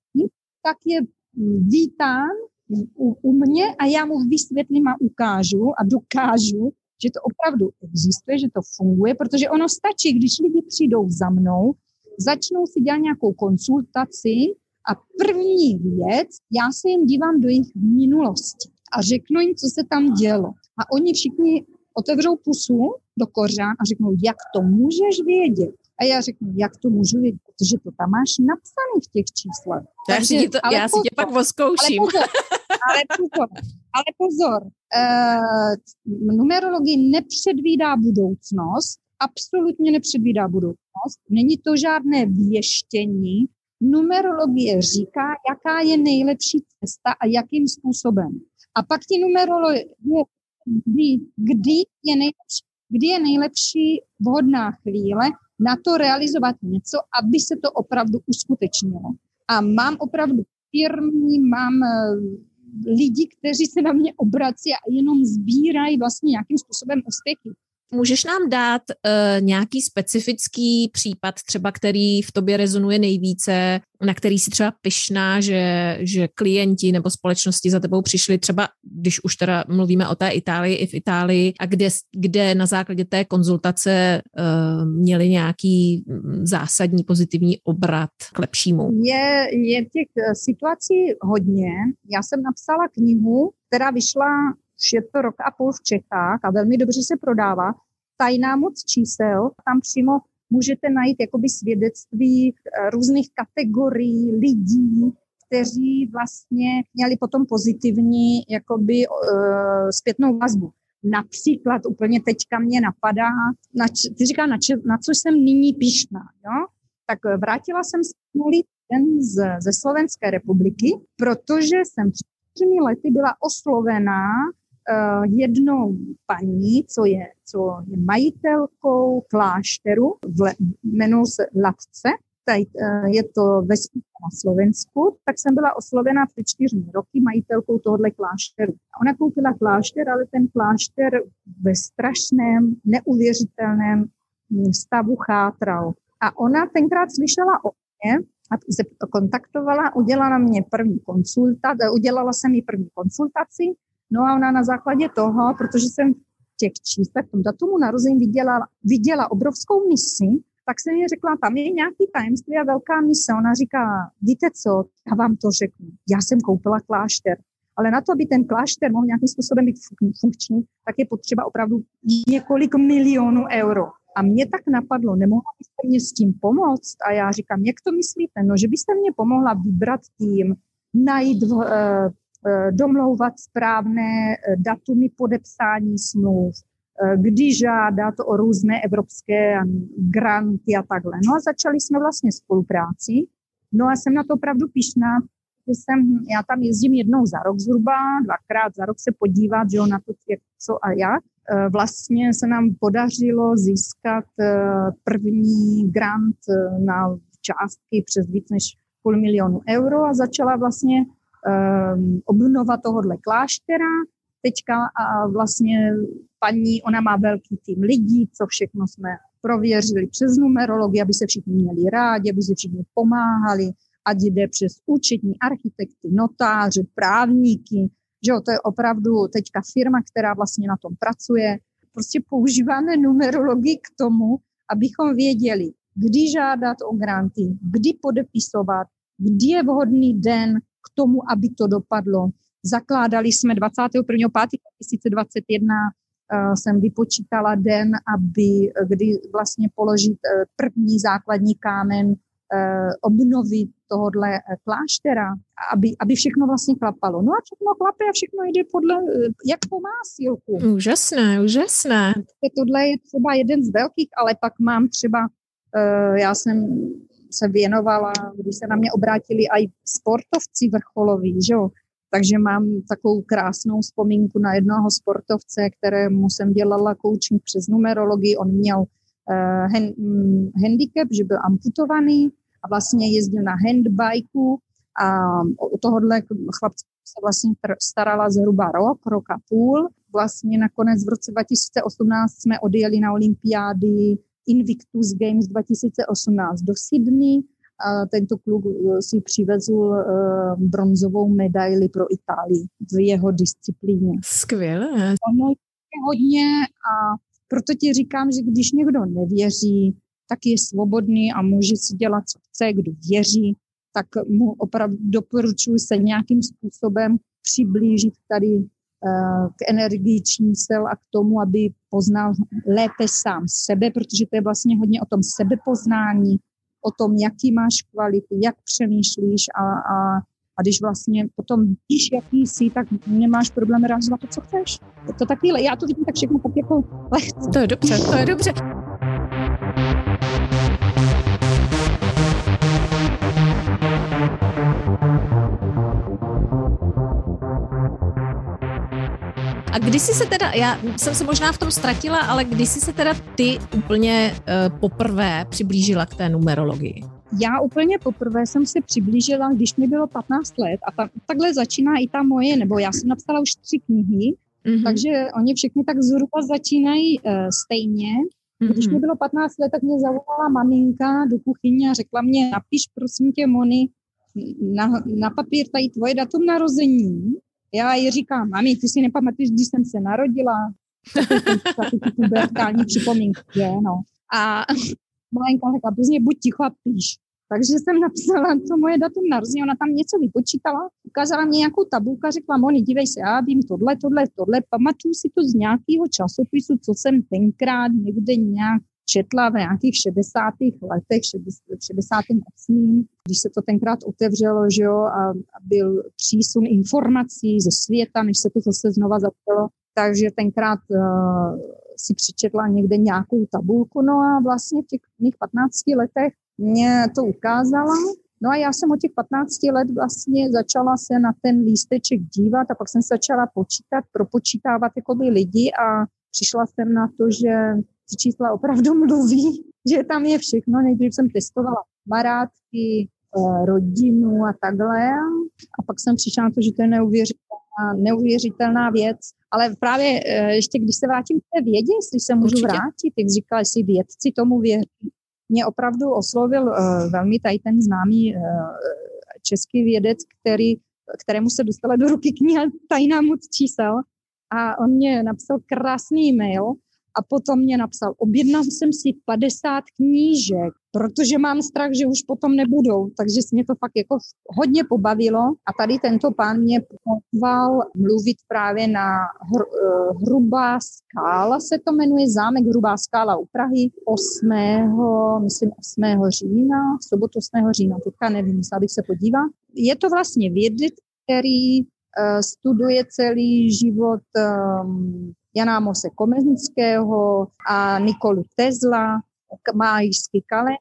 Speaker 2: tak je mm, vítán u, u mě a já mu vysvětlím a ukážu a dokážu, že to opravdu existuje, že to funguje, protože ono stačí, když lidi přijdou za mnou, začnou si dělat nějakou konsultaci a první věc, já se jim dívám do jejich minulosti a řeknu jim, co se tam dělo. A oni všichni otevřou pusu do kořán a řeknou, jak to můžeš vědět. A já řeknu, jak to můžu vědět, protože to tam máš napsané v těch číslech.
Speaker 1: Já Takže, si, to, ale já pozor, si tě pak voskouším.
Speaker 2: Ale pozor, ale pozor, ale pozor uh, numerologie nepředvídá budoucnost, absolutně nepředvídá budoucnost, není to žádné věštění, numerologie říká, jaká je nejlepší cesta a jakým způsobem. A pak ti numerologie, kdy, kdy, je nejlepší, kdy je nejlepší vhodná chvíle, na to realizovat něco, aby se to opravdu uskutečnilo. A mám opravdu firmy, mám eh, lidi, kteří se na mě obrací a jenom sbírají vlastně nějakým způsobem úspěchy.
Speaker 1: Můžeš nám dát uh, nějaký specifický případ, třeba který v tobě rezonuje nejvíce, na který si třeba pyšná, že, že klienti nebo společnosti za tebou přišli třeba, když už teda mluvíme o té Itálii i v Itálii, a kde, kde na základě té konzultace uh, měli nějaký mm, zásadní pozitivní obrat k lepšímu?
Speaker 2: Je, je těch eh, situací hodně. Já jsem napsala knihu, která vyšla už je to rok a půl v Čechách a velmi dobře se prodává. Tajná moc čísel, tam přímo můžete najít jakoby svědectví eh, různých kategorií lidí, kteří vlastně měli potom pozitivní jakoby uh, zpětnou vazbu. Například úplně teďka mě napadá, na, ty říká, na, če, na co jsem nyní pišná, jo? Tak vrátila jsem se minulý den z, ze Slovenské republiky, protože jsem před čtyřmi lety byla oslovená jednou paní, co je, co je majitelkou klášteru, v, jmenuji se Latce, tady, uh, je to vesnice na Slovensku, tak jsem byla oslovena před čtyřmi roky majitelkou tohohle klášteru. Ona koupila klášter, ale ten klášter ve strašném, neuvěřitelném stavu chátral. A ona tenkrát slyšela o mě a kontaktovala, udělala mě první konsultaci, udělala jsem mi první konsultaci No a ona na základě toho, protože jsem v těch číslech, v tom datumu narození viděla, viděla obrovskou misi, tak jsem mi řekla, tam je nějaký tajemství a velká mise. Ona říká, víte co, já vám to řeknu. Já jsem koupila klášter, ale na to, aby ten klášter mohl nějakým způsobem být funkční, tak je potřeba opravdu několik milionů euro. A mě tak napadlo, nemohla byste mě s tím pomoct? A já říkám, jak to myslíte? No, že byste mě pomohla vybrat tým, najít Eh, domlouvat správné eh, datumy podepsání smluv, eh, kdy žádat o různé evropské granty a takhle. No a začali jsme vlastně spolupráci. No a jsem na to opravdu pišná, že jsem, já tam jezdím jednou za rok zhruba, dvakrát za rok se podívat, že jo, na to, jak, co a jak. Vlastně se nám podařilo získat první grant na částky přes víc než půl milionu euro a začala vlastně um, obnova tohohle kláštera. Teďka a vlastně paní, ona má velký tým lidí, co všechno jsme prověřili přes numerologii, aby se všichni měli rádi, aby se všichni pomáhali, ať jde přes účetní architekty, notáře, právníky, že jo, to je opravdu teďka firma, která vlastně na tom pracuje. Prostě používáme numerologii k tomu, abychom věděli, kdy žádat o granty, kdy podepisovat, kdy je vhodný den, k tomu, aby to dopadlo. Zakládali jsme 21.5.2021 uh, jsem vypočítala den, aby, kdy vlastně položit uh, první základní kámen uh, obnovy tohohle kláštera, aby, aby všechno vlastně klapalo. No a všechno klape a všechno jde podle, jak po másilku.
Speaker 1: Úžasné, úžasné.
Speaker 2: Tohle je třeba jeden z velkých, ale pak mám třeba, já jsem se věnovala, když se na mě obrátili i sportovci vrcholoví, že jo? Takže mám takovou krásnou vzpomínku na jednoho sportovce, kterému jsem dělala coaching přes numerologii. On měl uh, hen, um, handicap, že byl amputovaný a vlastně jezdil na handbajku a o tohohle chlapce se vlastně starala zhruba rok, rok a půl. Vlastně nakonec v roce 2018 jsme odjeli na olympiády Invictus Games 2018 do Sydney. A tento kluk eh, si přivezl uh, bronzovou medaili pro Itálii v jeho disciplíně.
Speaker 1: Skvěle.
Speaker 2: Ono je hodně a proto ti říkám, že když někdo nevěří, tak je svobodný a může si dělat, co chce, kdo věří, tak mu opravdu doporučuji se nějakým způsobem přiblížit tady Eh, k energii čísel a k tomu, aby poznal lépe sám sebe, protože to je vlastně hodně o tom sebepoznání, o tom, jaký máš kvality, jak přemýšlíš a, a, a když vlastně potom víš, jaký jsi, tak nemáš problém realizovat to, co chceš. To taky, já to vidím tak všechno tak jako lehce.
Speaker 1: To je dobře, to je dobře. A kdy jsi se teda, já jsem se možná v tom ztratila, ale kdy jsi se teda ty úplně uh, poprvé přiblížila k té numerologii?
Speaker 2: Já úplně poprvé jsem se přiblížila, když mi bylo 15 let a ta, takhle začíná i ta moje, nebo já jsem napsala už tři knihy Mm-hmm. Takže oni všichni tak zhruba začínají uh, stejně. Když mi bylo 15 let, tak mě zavolala maminka do kuchyně a řekla mě, napiš prosím tě, Moni, na, na papír tady tvoje datum narození. Já ji říkám, mami, ty si nepamatuješ, když jsem se narodila? Pubertální připomínky, no. A malenka řekla, prostě buď ticho a píš. Takže jsem napsala to moje datum narození, ona tam něco vypočítala, ukázala mě nějakou tabulku a řekla, Moni, dívej se, já vím tohle, tohle, tohle, pamatuju si to z nějakého časopisu, co jsem tenkrát někde nějak četla v nějakých 60. letech, 68. když se to tenkrát otevřelo, že jo, a, byl přísun informací ze světa, než se to zase znova zapělo, takže tenkrát uh, si přečetla někde nějakou tabulku, no a vlastně v těch mých 15 letech mě to ukázala. No a já jsem od těch 15 let vlastně začala se na ten lísteček dívat a pak jsem se začala počítat, propočítávat jakoby lidi a přišla jsem na to, že ty čísla opravdu mluví, že tam je všechno. Nejdřív jsem testovala marátky, eh, rodinu a takhle. A pak jsem přišla na to, že to je neuvěřitelná, neuvěřitelná věc. Ale právě eh, ještě, když se vrátím k té vědě, jestli se můžu Určitě. vrátit, jak říkala, jestli vědci tomu věří. Mě opravdu oslovil uh, velmi tady ten známý uh, český vědec, který, kterému se dostala do ruky kniha Tajná moc čísel. A on mě napsal krásný e-mail, a potom mě napsal, objednal jsem si 50 knížek, protože mám strach, že už potom nebudou, takže mě to fakt jako hodně pobavilo a tady tento pán mě pozval mluvit právě na hr, eh, Hrubá skála, se to jmenuje, zámek Hrubá skála u Prahy 8. myslím 8. října, v sobotu 8. října, teďka nevím, musela bych se podívat. Je to vlastně vědec, který uh, studuje celý život um, Jana Mose Komenského a Nikolu Tesla, májský kalendář,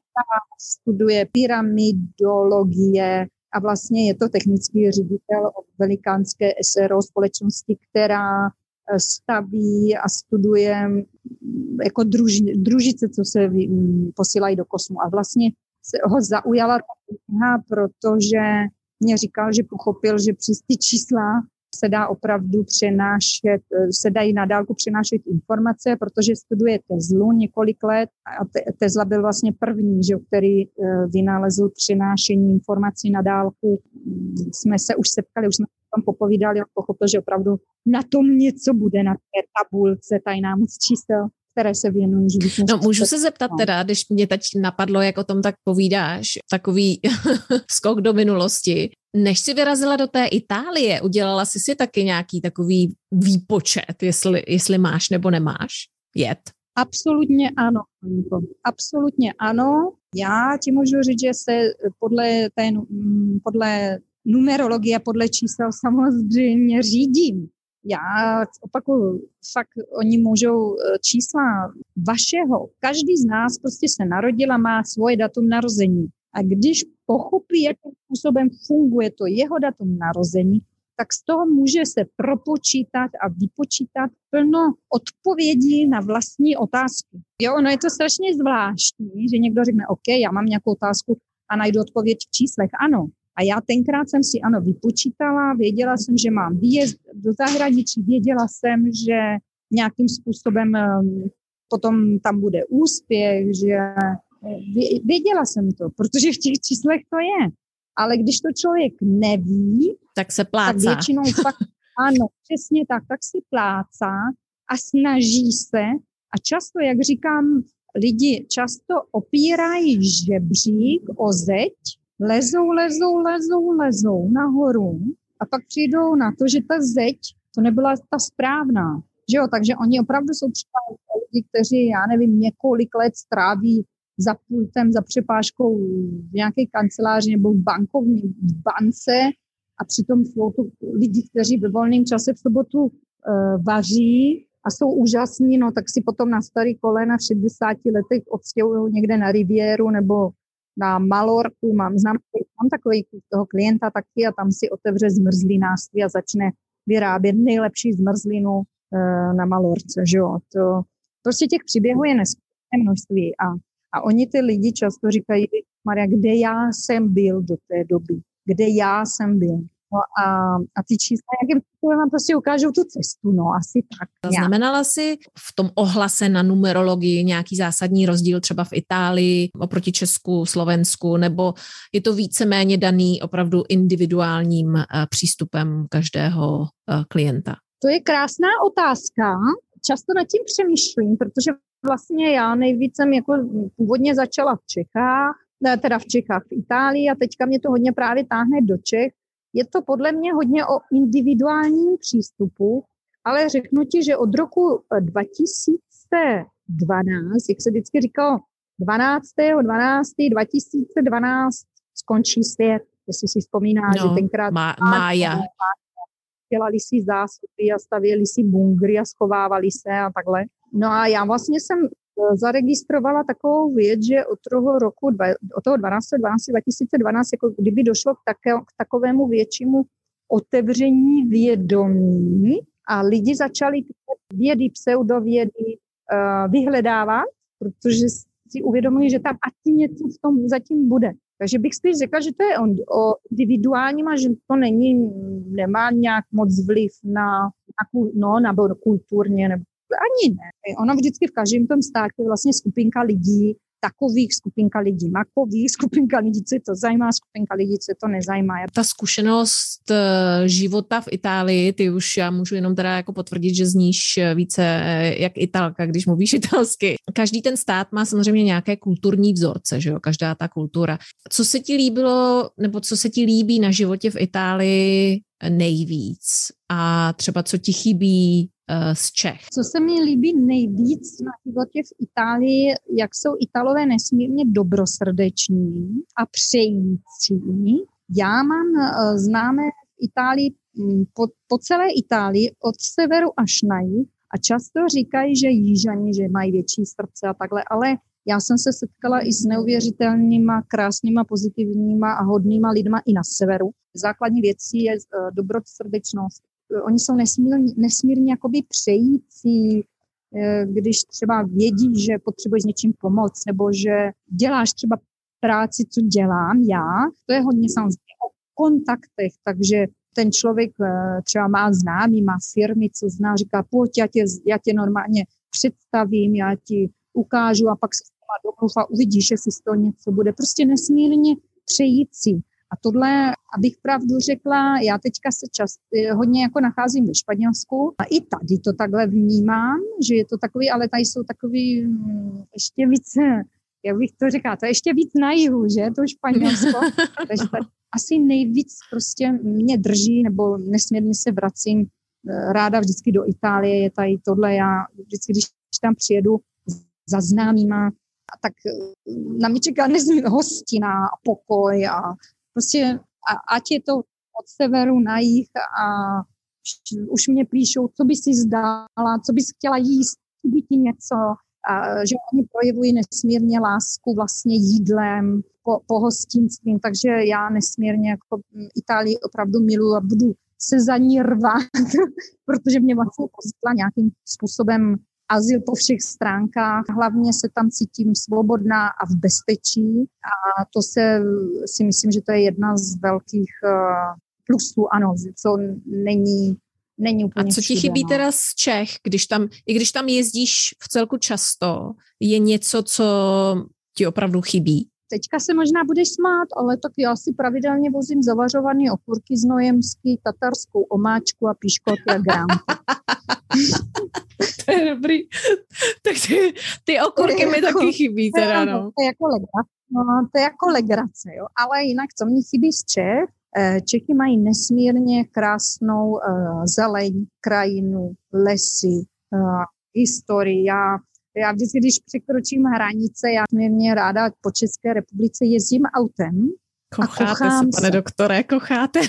Speaker 2: studuje pyramidologie a vlastně je to technický ředitel velikánské SRO společnosti, která eh, staví a studuje mm, jako druž, družice, co se mm, posílají do kosmu. A vlastně se ho zaujala ta kniha, protože mě říkal, že pochopil, že přes ty čísla se dá opravdu přenášet, eh, se dají na dálku přenášet informace, protože studuje Teslu několik let a Tesla byl vlastně první, že, který eh, vynalezl přenášení informací na dálku. Jsme se už setkali, už jsme tam popovídali, on pochopil, že opravdu na tom něco bude, na té tabulce tajná moc čísel které se věnují životní
Speaker 1: No můžu se zeptat teda, když mě teď napadlo, jak o tom tak povídáš, takový skok do minulosti. Než jsi vyrazila do té Itálie, udělala jsi si taky nějaký takový výpočet, jestli, jestli máš nebo nemáš jet?
Speaker 2: Absolutně ano, Absolutně ano. Já ti můžu říct, že se podle, té, podle numerologie, podle čísel samozřejmě řídím já opakuju, fakt oni můžou e, čísla vašeho, každý z nás prostě se narodil a má svoje datum narození. A když pochopí, jakým způsobem funguje to jeho datum narození, tak z toho může se propočítat a vypočítat plno odpovědí na vlastní otázky. Jo, ono je to strašně zvláštní, že někdo řekne, OK, já mám nějakou otázku a najdu odpověď v číslech. Ano, a já tenkrát jsem si ano vypočítala, věděla jsem, že mám výjezd do zahraničí, věděla jsem, že nějakým způsobem ehm, potom tam bude úspěch, že věděla jsem to, protože v těch číslech to je. Ale když to člověk neví,
Speaker 1: tak se plácá. Tak
Speaker 2: většinou fakt, ano, přesně tak, tak si plácá a snaží se a často, jak říkám, lidi často opírají žebřík o zeď, lezou, lezou, lezou, lezou nahoru a pak přijdou na to, že ta zeď, to nebyla ta správná. Že jo? Takže oni opravdu jsou třeba lidi, kteří, já nevím, několik let stráví za pultem, za přepážkou v nějaké kanceláři nebo v bankovní v bance a přitom jsou to lidi, kteří ve volném čase v sobotu uh, vaří a jsou úžasní, no tak si potom na starý kolena v 60 letech odstěhují někde na riviéru nebo na Malorku, mám, znám, mám takový toho klienta taky a tam si otevře zmrzlinářství a začne vyrábět nejlepší zmrzlinu uh, na Malorce, že jo. To, prostě těch příběhů je neskutečné množství a, a oni ty lidi často říkají, Maria, kde já jsem byl do té doby, kde já jsem byl. No a, a ty čísla jakým způsobem vám prostě ukážou tu cestu, no asi tak.
Speaker 1: Znamenala jsi v tom ohlase na numerologii nějaký zásadní rozdíl třeba v Itálii oproti Česku, Slovensku, nebo je to víceméně daný opravdu individuálním eh, přístupem každého eh, klienta?
Speaker 2: To je krásná otázka. Často nad tím přemýšlím, protože vlastně já nejvíc jsem jako původně začala v Čechách, teda v Čechách, v Itálii a teďka mě to hodně právě táhne do Čech. Je to podle mě hodně o individuálním přístupu, ale řeknu ti, že od roku 2012, jak se vždycky říkalo, 12. 12. 2012 skončí svět, jestli si vzpomínáš,
Speaker 1: no,
Speaker 2: že tenkrát...
Speaker 1: Má, mája.
Speaker 2: Dělali si zástupy a stavěli si bunkry a schovávali se a takhle. No a já vlastně jsem eh, zaregistrovala takovou věc, že od toho roku, od toho 12. 12. 2012, jako kdyby došlo k, také, k takovému většímu otevření vědomí a lidi začali vědy, pseudovědy uh, vyhledávat, protože si uvědomují, že tam asi něco v tom zatím bude. Takže bych spíš řekla, že to je o, o individuálním a že to není, nemá nějak moc vliv na, na, no, na kulturně nebo ani ne. Ono vždycky v každém tom státě vlastně skupinka lidí, takových skupinka lidí, makových skupinka lidí, co to zajímá, skupinka lidí, co to nezajímá.
Speaker 1: Ta zkušenost eh, života v Itálii, ty už já můžu jenom teda jako potvrdit, že zníš eh, více eh, jak Italka, když mluvíš italsky. Každý ten stát má samozřejmě nějaké kulturní vzorce, že jo, každá ta kultura. Co se ti líbilo, nebo co se ti líbí na životě v Itálii nejvíc a třeba co ti chybí z Čech.
Speaker 2: Co se mi líbí nejvíc na životě v Itálii, jak jsou Italové nesmírně dobrosrdeční a přející. Já mám uh, známé v Itálii, mm, po, po celé Itálii, od severu až na jih, a často říkají, že jížani, že mají větší srdce a takhle, ale já jsem se setkala i s neuvěřitelnýma, krásnýma, pozitivníma a hodnýma lidma i na severu. Základní věcí je uh, dobrosrdečnost, oni jsou nesmírně, nesmírně jakoby přející, eh, když třeba vědí, že potřebuješ něčím pomoct, nebo že děláš třeba práci, co dělám já, to je hodně samozřejmě o kontaktech, takže ten člověk eh, třeba má známý, má firmy, co zná, říká, pojď, já tě, já tě normálně představím, já ti ukážu a pak se s a uvidíš, jestli z toho něco bude. Prostě nesmírně přející. A tohle, abych pravdu řekla, já teďka se čas, eh, hodně jako nacházím ve Španělsku a i tady to takhle vnímám, že je to takový, ale tady jsou takový hm, ještě více, jak bych to řekla, to je ještě víc na jihu, že, to Španělsko. Takže tady asi nejvíc prostě mě drží, nebo nesmírně se vracím eh, ráda vždycky do Itálie, je tady tohle, já vždycky, když tam přijedu za známýma, tak eh, na mě čeká nezmín hostina a pokoj a Prostě a, ať je to od severu na jih a už mě píšou, co by si zdala, co bys chtěla jíst, by ti něco, a, že oni projevují nesmírně lásku vlastně jídlem, po, pohostinstvím, takže já nesmírně jako Itálii opravdu miluji a budu se za ní rvat, protože mě vlastně poskytla nějakým způsobem azyl po všech stránkách. Hlavně se tam cítím svobodná a v bezpečí a to se si myslím, že to je jedna z velkých eh, plusů, ano, co není Není úplně
Speaker 1: A co ti chybí no. teda z Čech, když tam, i když tam jezdíš v celku často, je něco, co ti opravdu chybí?
Speaker 2: Teďka se možná budeš smát, ale tak já si pravidelně vozím zavařované okurky z Nojemsky, tatarskou omáčku a píškoty a.
Speaker 1: je dobrý. Tak ty, okurky mi taky chybí teda, no.
Speaker 2: To je jako legrace, no, to je jako legrace, jo. Ale jinak, co mě chybí z Čech, eh, Čechy mají nesmírně krásnou uh, zeleň, krajinu, lesy, uh, historii. Já já vždycky, když překročím hranice, já mě ráda po České republice jezdím autem.
Speaker 1: Kocháte a kochám se, pane se. doktore, kocháte.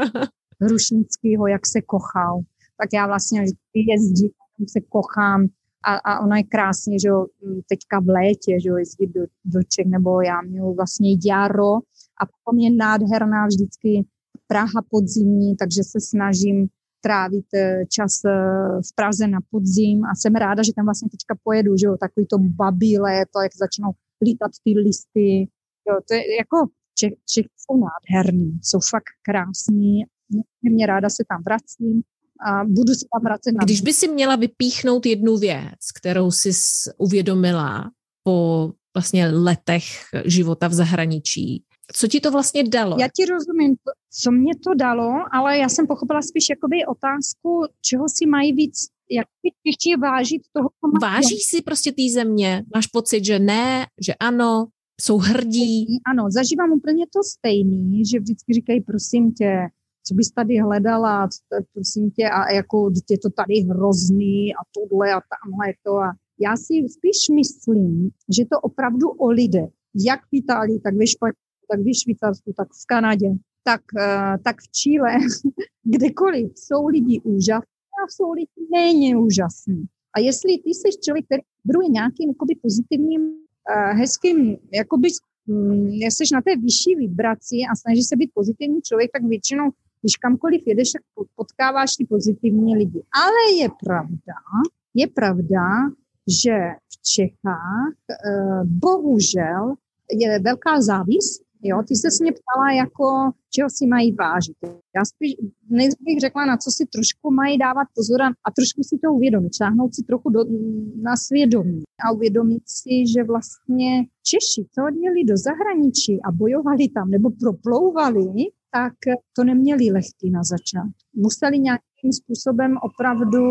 Speaker 2: Hrušnickýho, jak se kochal. Tak já vlastně vždycky jezdím, se kochám a, a ono je krásně, že jo, teďka v létě, že jo, jezdit do, do Čech, nebo já měl vlastně jaro a potom je nádherná vždycky Praha podzimní, takže se snažím trávit eh, čas eh, v Praze na podzim a jsem ráda, že tam vlastně teďka pojedu, že jo, takový to babí léto, jak začnou lítat ty listy, jo, to je jako Čech, Čech jsou nádherný, jsou fakt krásní. mě ráda se tam vracím a budu se tam vracet.
Speaker 1: Když by si měla vypíchnout jednu věc, kterou jsi uvědomila po vlastně letech života v zahraničí, co ti to vlastně dalo?
Speaker 2: Já ti rozumím, co mě to dalo, ale já jsem pochopila spíš jakoby otázku, čeho si mají víc, jak chtějí vážit toho, co
Speaker 1: Váží si prostě té země? Máš pocit, že ne, že ano, jsou hrdí?
Speaker 2: Ano, zažívám úplně to stejný, že vždycky říkají, prosím tě, co bys tady hledala, prosím tě, a jako je to tady hrozný a tohle a tamhle to. A já si spíš myslím, že to opravdu o lidech, jak v Itálii, tak ve Španělsku, tak ve Švýcarsku, tak v Kanadě, tak, uh, tak v Chile, kdekoliv jsou lidi úžasní a jsou lidi méně úžasní. A jestli ty jsi člověk, který buduje nějakým jakoby, pozitivním, uh, hezkým, jakoby, um, jsi na té vyšší vibraci a snažíš se být pozitivní člověk, tak většinou, když kamkoliv jedeš, tak potkáváš ty pozitivní lidi. Ale je pravda, je pravda, že v Čechách uh, bohužel je velká závis Jo, ty se mě ptala, jako, čeho si mají vážit. Já spíš dnes bych řekla, na co si trošku mají dávat pozor a, a trošku si to uvědomit, šáhnout si trochu do, na svědomí a uvědomit si, že vlastně Češi, co odjeli do zahraničí a bojovali tam nebo proplouvali, tak to neměli lehký na začátku. Museli nějakým způsobem opravdu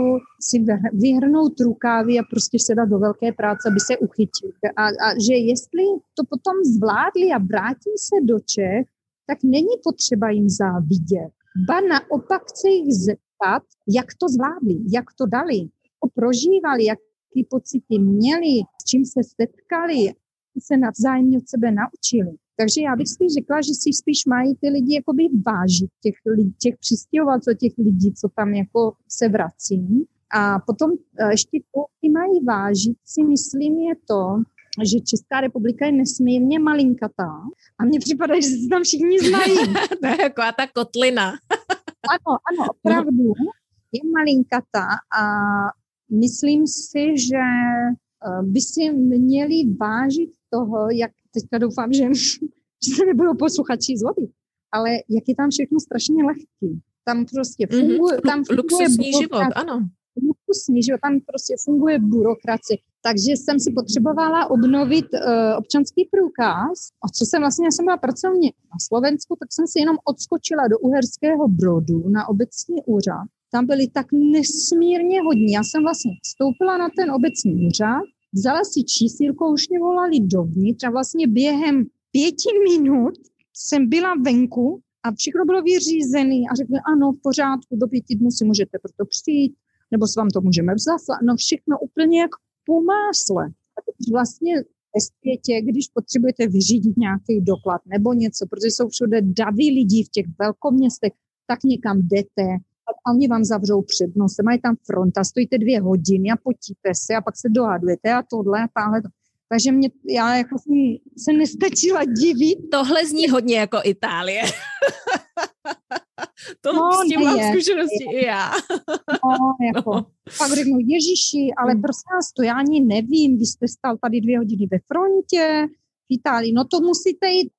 Speaker 2: si vyhrnout rukávy a prostě se dát do velké práce, aby se uchytili. A, a že jestli to potom zvládli a vrátí se do Čech, tak není potřeba jim závidět. Ba naopak se jich zeptat, jak to zvládli, jak to dali, to prožívali, jaký pocity měli, s čím se setkali, se navzájemně od sebe naučili. Takže já bych si řekla, že si spíš mají ty lidi jakoby vážit, těch, těch přistěhovalců, těch lidí, co tam jako se vrací. A potom eh, ještě to, ty mají vážit, si myslím, je to, že Česká republika je nesmírně malinkatá a mně připadá, že se tam všichni znají.
Speaker 1: to je jako ta kotlina.
Speaker 2: ano, ano, opravdu je malinkatá a myslím si, že eh, by si měli vážit toho, jak teďka doufám, že, že se nebudou posluchači zlobit, ale jak je tam všechno strašně lehký. Tam prostě mhm, funguje, mm-hmm. tam funguje
Speaker 1: luxusní život, ano.
Speaker 2: Luxusní život, tam prostě funguje byrokracie. Takže jsem si potřebovala obnovit uh, občanský průkaz. A co jsem vlastně, já jsem byla pracovně na Slovensku, tak jsem si jenom odskočila do Uherského brodu na obecní úřad. Tam byli tak nesmírně hodní. Já jsem vlastně vstoupila na ten obecní úřad vzala si čísílko, už mě volali dovnitř a vlastně během pěti minut jsem byla venku a všechno bylo vyřízené a řekli, ano, v pořádku, do pěti dnů si můžete proto přijít, nebo s vám to můžeme vzat. No všechno úplně jak po másle. A vlastně ve světě, když potřebujete vyřídit nějaký doklad nebo něco, protože jsou všude davy lidí v těch velkoměstech, tak někam jdete, a oni vám zavřou před nosem, mají tam fronta, stojíte dvě hodiny a potíte se a pak se dohadujete a tohle a tahle. Takže mě, já jako jsem se nestačila divit.
Speaker 1: Tohle zní hodně jako Itálie. to no, s tím mám zkušenosti i já.
Speaker 2: no, jako, no. Pak řeknu, Ježíši, ale hmm. prosím vás, to já ani nevím, vy jste stál tady dvě hodiny ve frontě v Itálii, no to musíte jít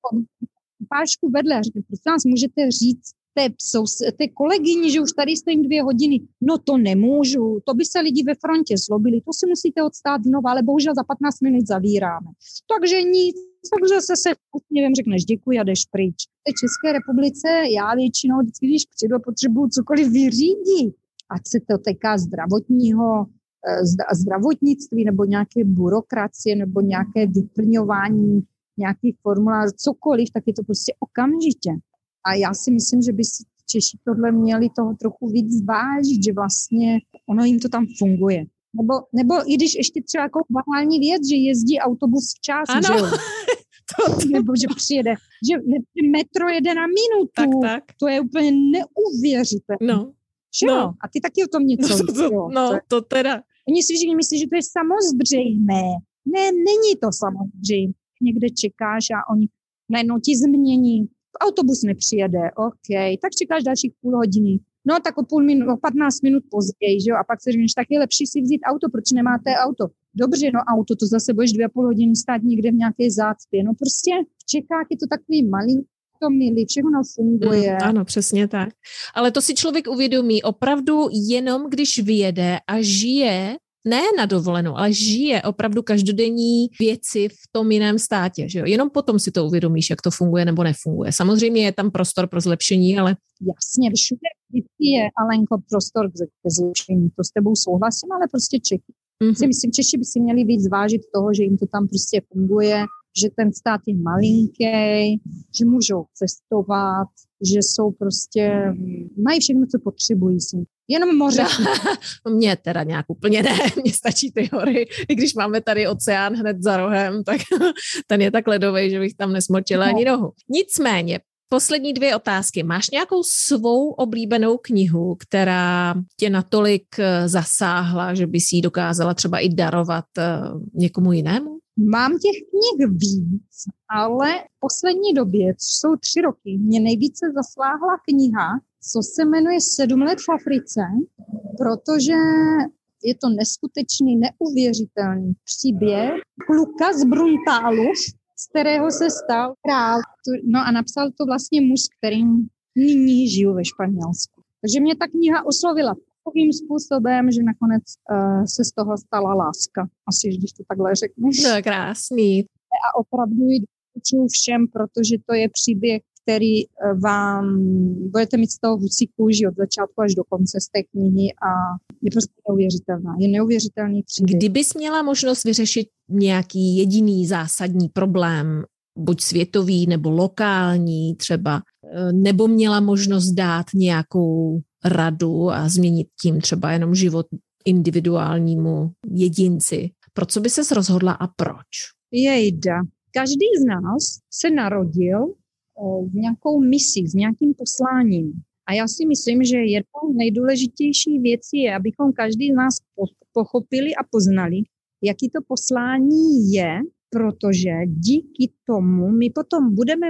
Speaker 2: pášku vedle. Řeknu, prosím vás, můžete říct, té, jsou, té kolegyni, že už tady stojím dvě hodiny. No to nemůžu, to by se lidi ve frontě zlobili, to si musíte odstát znova, ale bohužel za 15 minut zavíráme. Takže nic, takže se se nevím, řekneš děkuji a jdeš pryč. V České republice já většinou vždycky, když přijdu potřebuju cokoliv vyřídit, ať se to týká zdravotního, eh, zdravotnictví nebo nějaké byrokracie nebo nějaké vyplňování nějakých formulářů, cokoliv, tak je to prostě okamžitě. A já si myslím, že by si Češi tohle měli toho trochu víc zvážit, že vlastně ono jim to tam funguje. Nebo, nebo i když ještě třeba jako banální věc, že jezdí autobus včas, ano. že jo? to, to... nebo že přijede, že metro jede na minutu, tak, tak. to je úplně neuvěřitelné.
Speaker 1: No.
Speaker 2: No. A ty taky o tom něco
Speaker 1: no, to, jo, no, to teda.
Speaker 2: Oni si všichni myslí, že to je samozřejmé. Ne, není to samozřejmé. Někde čekáš a oni najednou ti změní autobus nepřijede, OK, tak čekáš dalších půl hodiny. No tak o půl minut, o 15 minut později, že jo, a pak se říkáš, tak je lepší si vzít auto, proč nemáte auto? Dobře, no auto, to zase budeš dvě půl hodiny stát někde v nějaké zácpě. No prostě v Čechách je to takový malý to milí, všechno funguje.
Speaker 1: Mm, ano, přesně tak. Ale to si člověk uvědomí opravdu jenom, když vyjede a žije ne na dovolenou, ale žije opravdu každodenní věci v tom jiném státě. Že jo? Jenom potom si to uvědomíš, jak to funguje nebo nefunguje. Samozřejmě je tam prostor pro zlepšení, ale...
Speaker 2: Jasně, všude je, Alenko, prostor k zlepšení. To s tebou souhlasím, ale prostě Čechy. Mm-hmm. Si myslím, Češi by si měli víc zvážit toho, že jim to tam prostě funguje, že ten stát je malinký, že můžou cestovat, že jsou prostě, mají všechno, co potřebují si. Jenom moře.
Speaker 1: Mně teda nějak úplně ne, mně stačí ty hory. I když máme tady oceán hned za rohem, tak ten je tak ledový, že bych tam nesmočila no. ani nohu. Nicméně, poslední dvě otázky. Máš nějakou svou oblíbenou knihu, která tě natolik eh, zasáhla, že by si ji dokázala třeba i darovat eh, někomu jinému?
Speaker 2: Mám těch knih víc, ale v poslední době, což jsou tři roky, mě nejvíce zasláhla kniha, co se jmenuje Sedm let v Africe, protože je to neskutečný, neuvěřitelný příběh kluka z Bruntálu, z kterého se stal král. No a napsal to vlastně muž, kterým nyní žiju ve Španělsku. Takže mě ta kniha oslovila takovým způsobem, že nakonec uh, se z toho stala láska. Asi, když to takhle řeknu.
Speaker 1: To je krásný.
Speaker 2: A opravdu ji doporučuji všem, protože to je příběh, který eh, vám budete mít z toho husí kůži od začátku až do konce z té knihy a je prostě neuvěřitelná. Je neuvěřitelný příběh.
Speaker 1: Kdybys měla možnost vyřešit nějaký jediný zásadní problém, buď světový nebo lokální třeba, eh, nebo měla možnost dát nějakou radu a změnit tím třeba jenom život individuálnímu jedinci. Pro co by ses rozhodla a proč?
Speaker 2: Jejda. Každý z nás se narodil s nějakou misí, s nějakým posláním. A já si myslím, že jednou nejdůležitější věcí je, abychom každý z nás pochopili a poznali, jaký to poslání je, protože díky tomu my potom budeme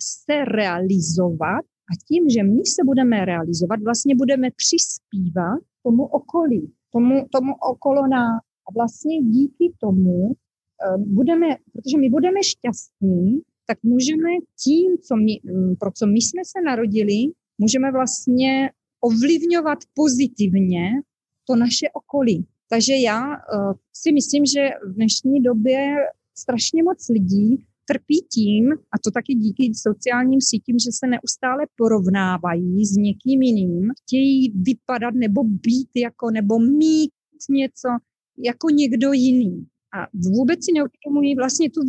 Speaker 2: se realizovat a tím, že my se budeme realizovat, vlastně budeme přispívat tomu okolí, tomu, tomu okolo nás. A vlastně díky tomu uh, budeme, protože my budeme šťastní, tak můžeme tím, co my, mm, pro co my jsme se narodili, můžeme vlastně ovlivňovat pozitivně to naše okolí. Takže já uh, si myslím, že v dnešní době strašně moc lidí trpí tím, a to taky díky sociálním sítím, že se neustále porovnávají s někým jiným, chtějí vypadat nebo být jako, nebo mít něco jako někdo jiný. A vůbec si neuvědomují vlastně tu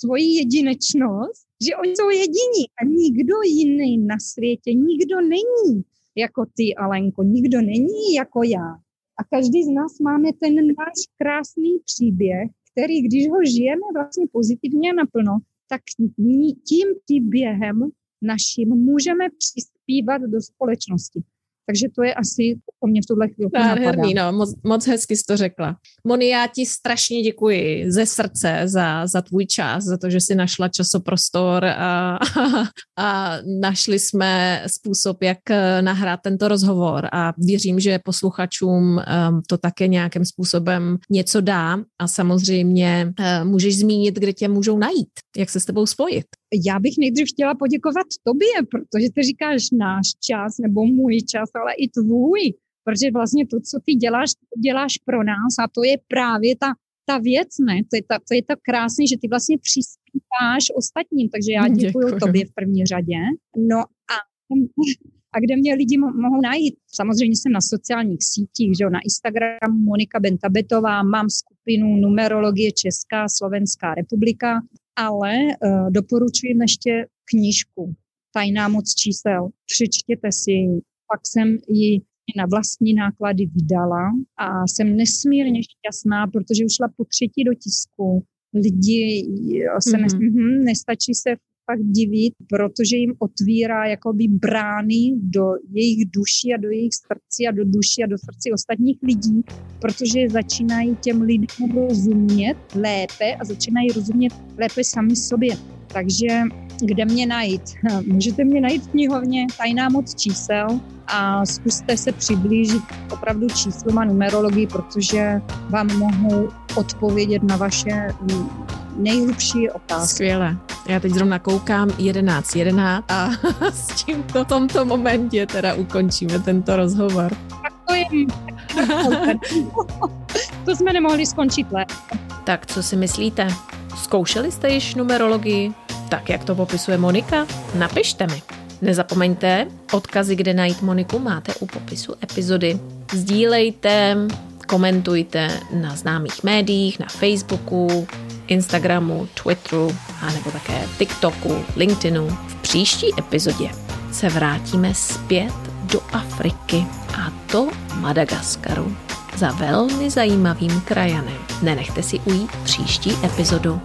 Speaker 2: svoji jedinečnost, že oni jsou jediní a nikdo jiný na světě, nikdo není jako ty, Alenko, nikdo není jako já. A každý z nás máme ten náš krásný příběh, který, když ho žijeme vlastně pozitivně a naplno, tak tím příběhem naším můžeme přispívat do společnosti. Takže to je asi o mě v tuhle chvíli
Speaker 1: Nádherný, no, moc, moc hezky jsi to řekla. Moni, já ti strašně děkuji ze srdce za, za tvůj čas, za to, že jsi našla časoprostor a, a, a našli jsme způsob, jak eh, nahrát tento rozhovor a věřím, že posluchačům um, to také nějakým způsobem něco dá a samozřejmě uh, můžeš zmínit, kde tě můžou najít, jak se s tebou spojit.
Speaker 2: Já bych nejdřív chtěla poděkovat tobě, protože ty říkáš náš čas nebo můj čas, ale i tvůj, protože vlastně to, co ty děláš, děláš pro nás a to je právě ta, ta věc, ne? To je, ta, to je to krásné, že ty vlastně přispíváš ostatním, takže já děkuji tobě v první řadě. No a a kde mě lidi mohou najít? Samozřejmě jsem na sociálních sítích, že jo, na Instagramu Monika Bentabetová, mám skupinu Numerologie Česká, Slovenská republika, ale uh, doporučuji ještě knížku Tajná moc čísel. Přečtěte si ji. Pak jsem ji na vlastní náklady vydala a jsem nesmírně šťastná, protože už šla po třetí do tisku. Lidi se mm-hmm. nes, hm, nestačí se fakt divit, protože jim otvírá jakoby brány do jejich duší a do jejich srdcí a do duší a do srdcí ostatních lidí, protože začínají těm lidem rozumět lépe a začínají rozumět lépe sami sobě. Takže kde mě najít? Můžete mě najít v knihovně Tajná moc čísel a zkuste se přiblížit opravdu číslům a numerologii, protože vám mohou odpovědět na vaše nejhlubší otázka.
Speaker 1: Skvěle. Já teď zrovna koukám 11.11 11 a s tímto v tomto momentě teda ukončíme tento rozhovor.
Speaker 2: Tak to je... to jsme nemohli skončit lépe.
Speaker 1: Tak co si myslíte? Zkoušeli jste již numerologii? Tak, jak to popisuje Monika? Napište mi. Nezapomeňte, odkazy, kde najít Moniku, máte u popisu epizody. Sdílejte, komentujte na známých médiích, na Facebooku, Instagramu, Twitteru, a nebo také TikToku, LinkedInu. V příští epizodě se vrátíme zpět do Afriky a to Madagaskaru za velmi zajímavým krajanem. Nenechte si ujít příští epizodu.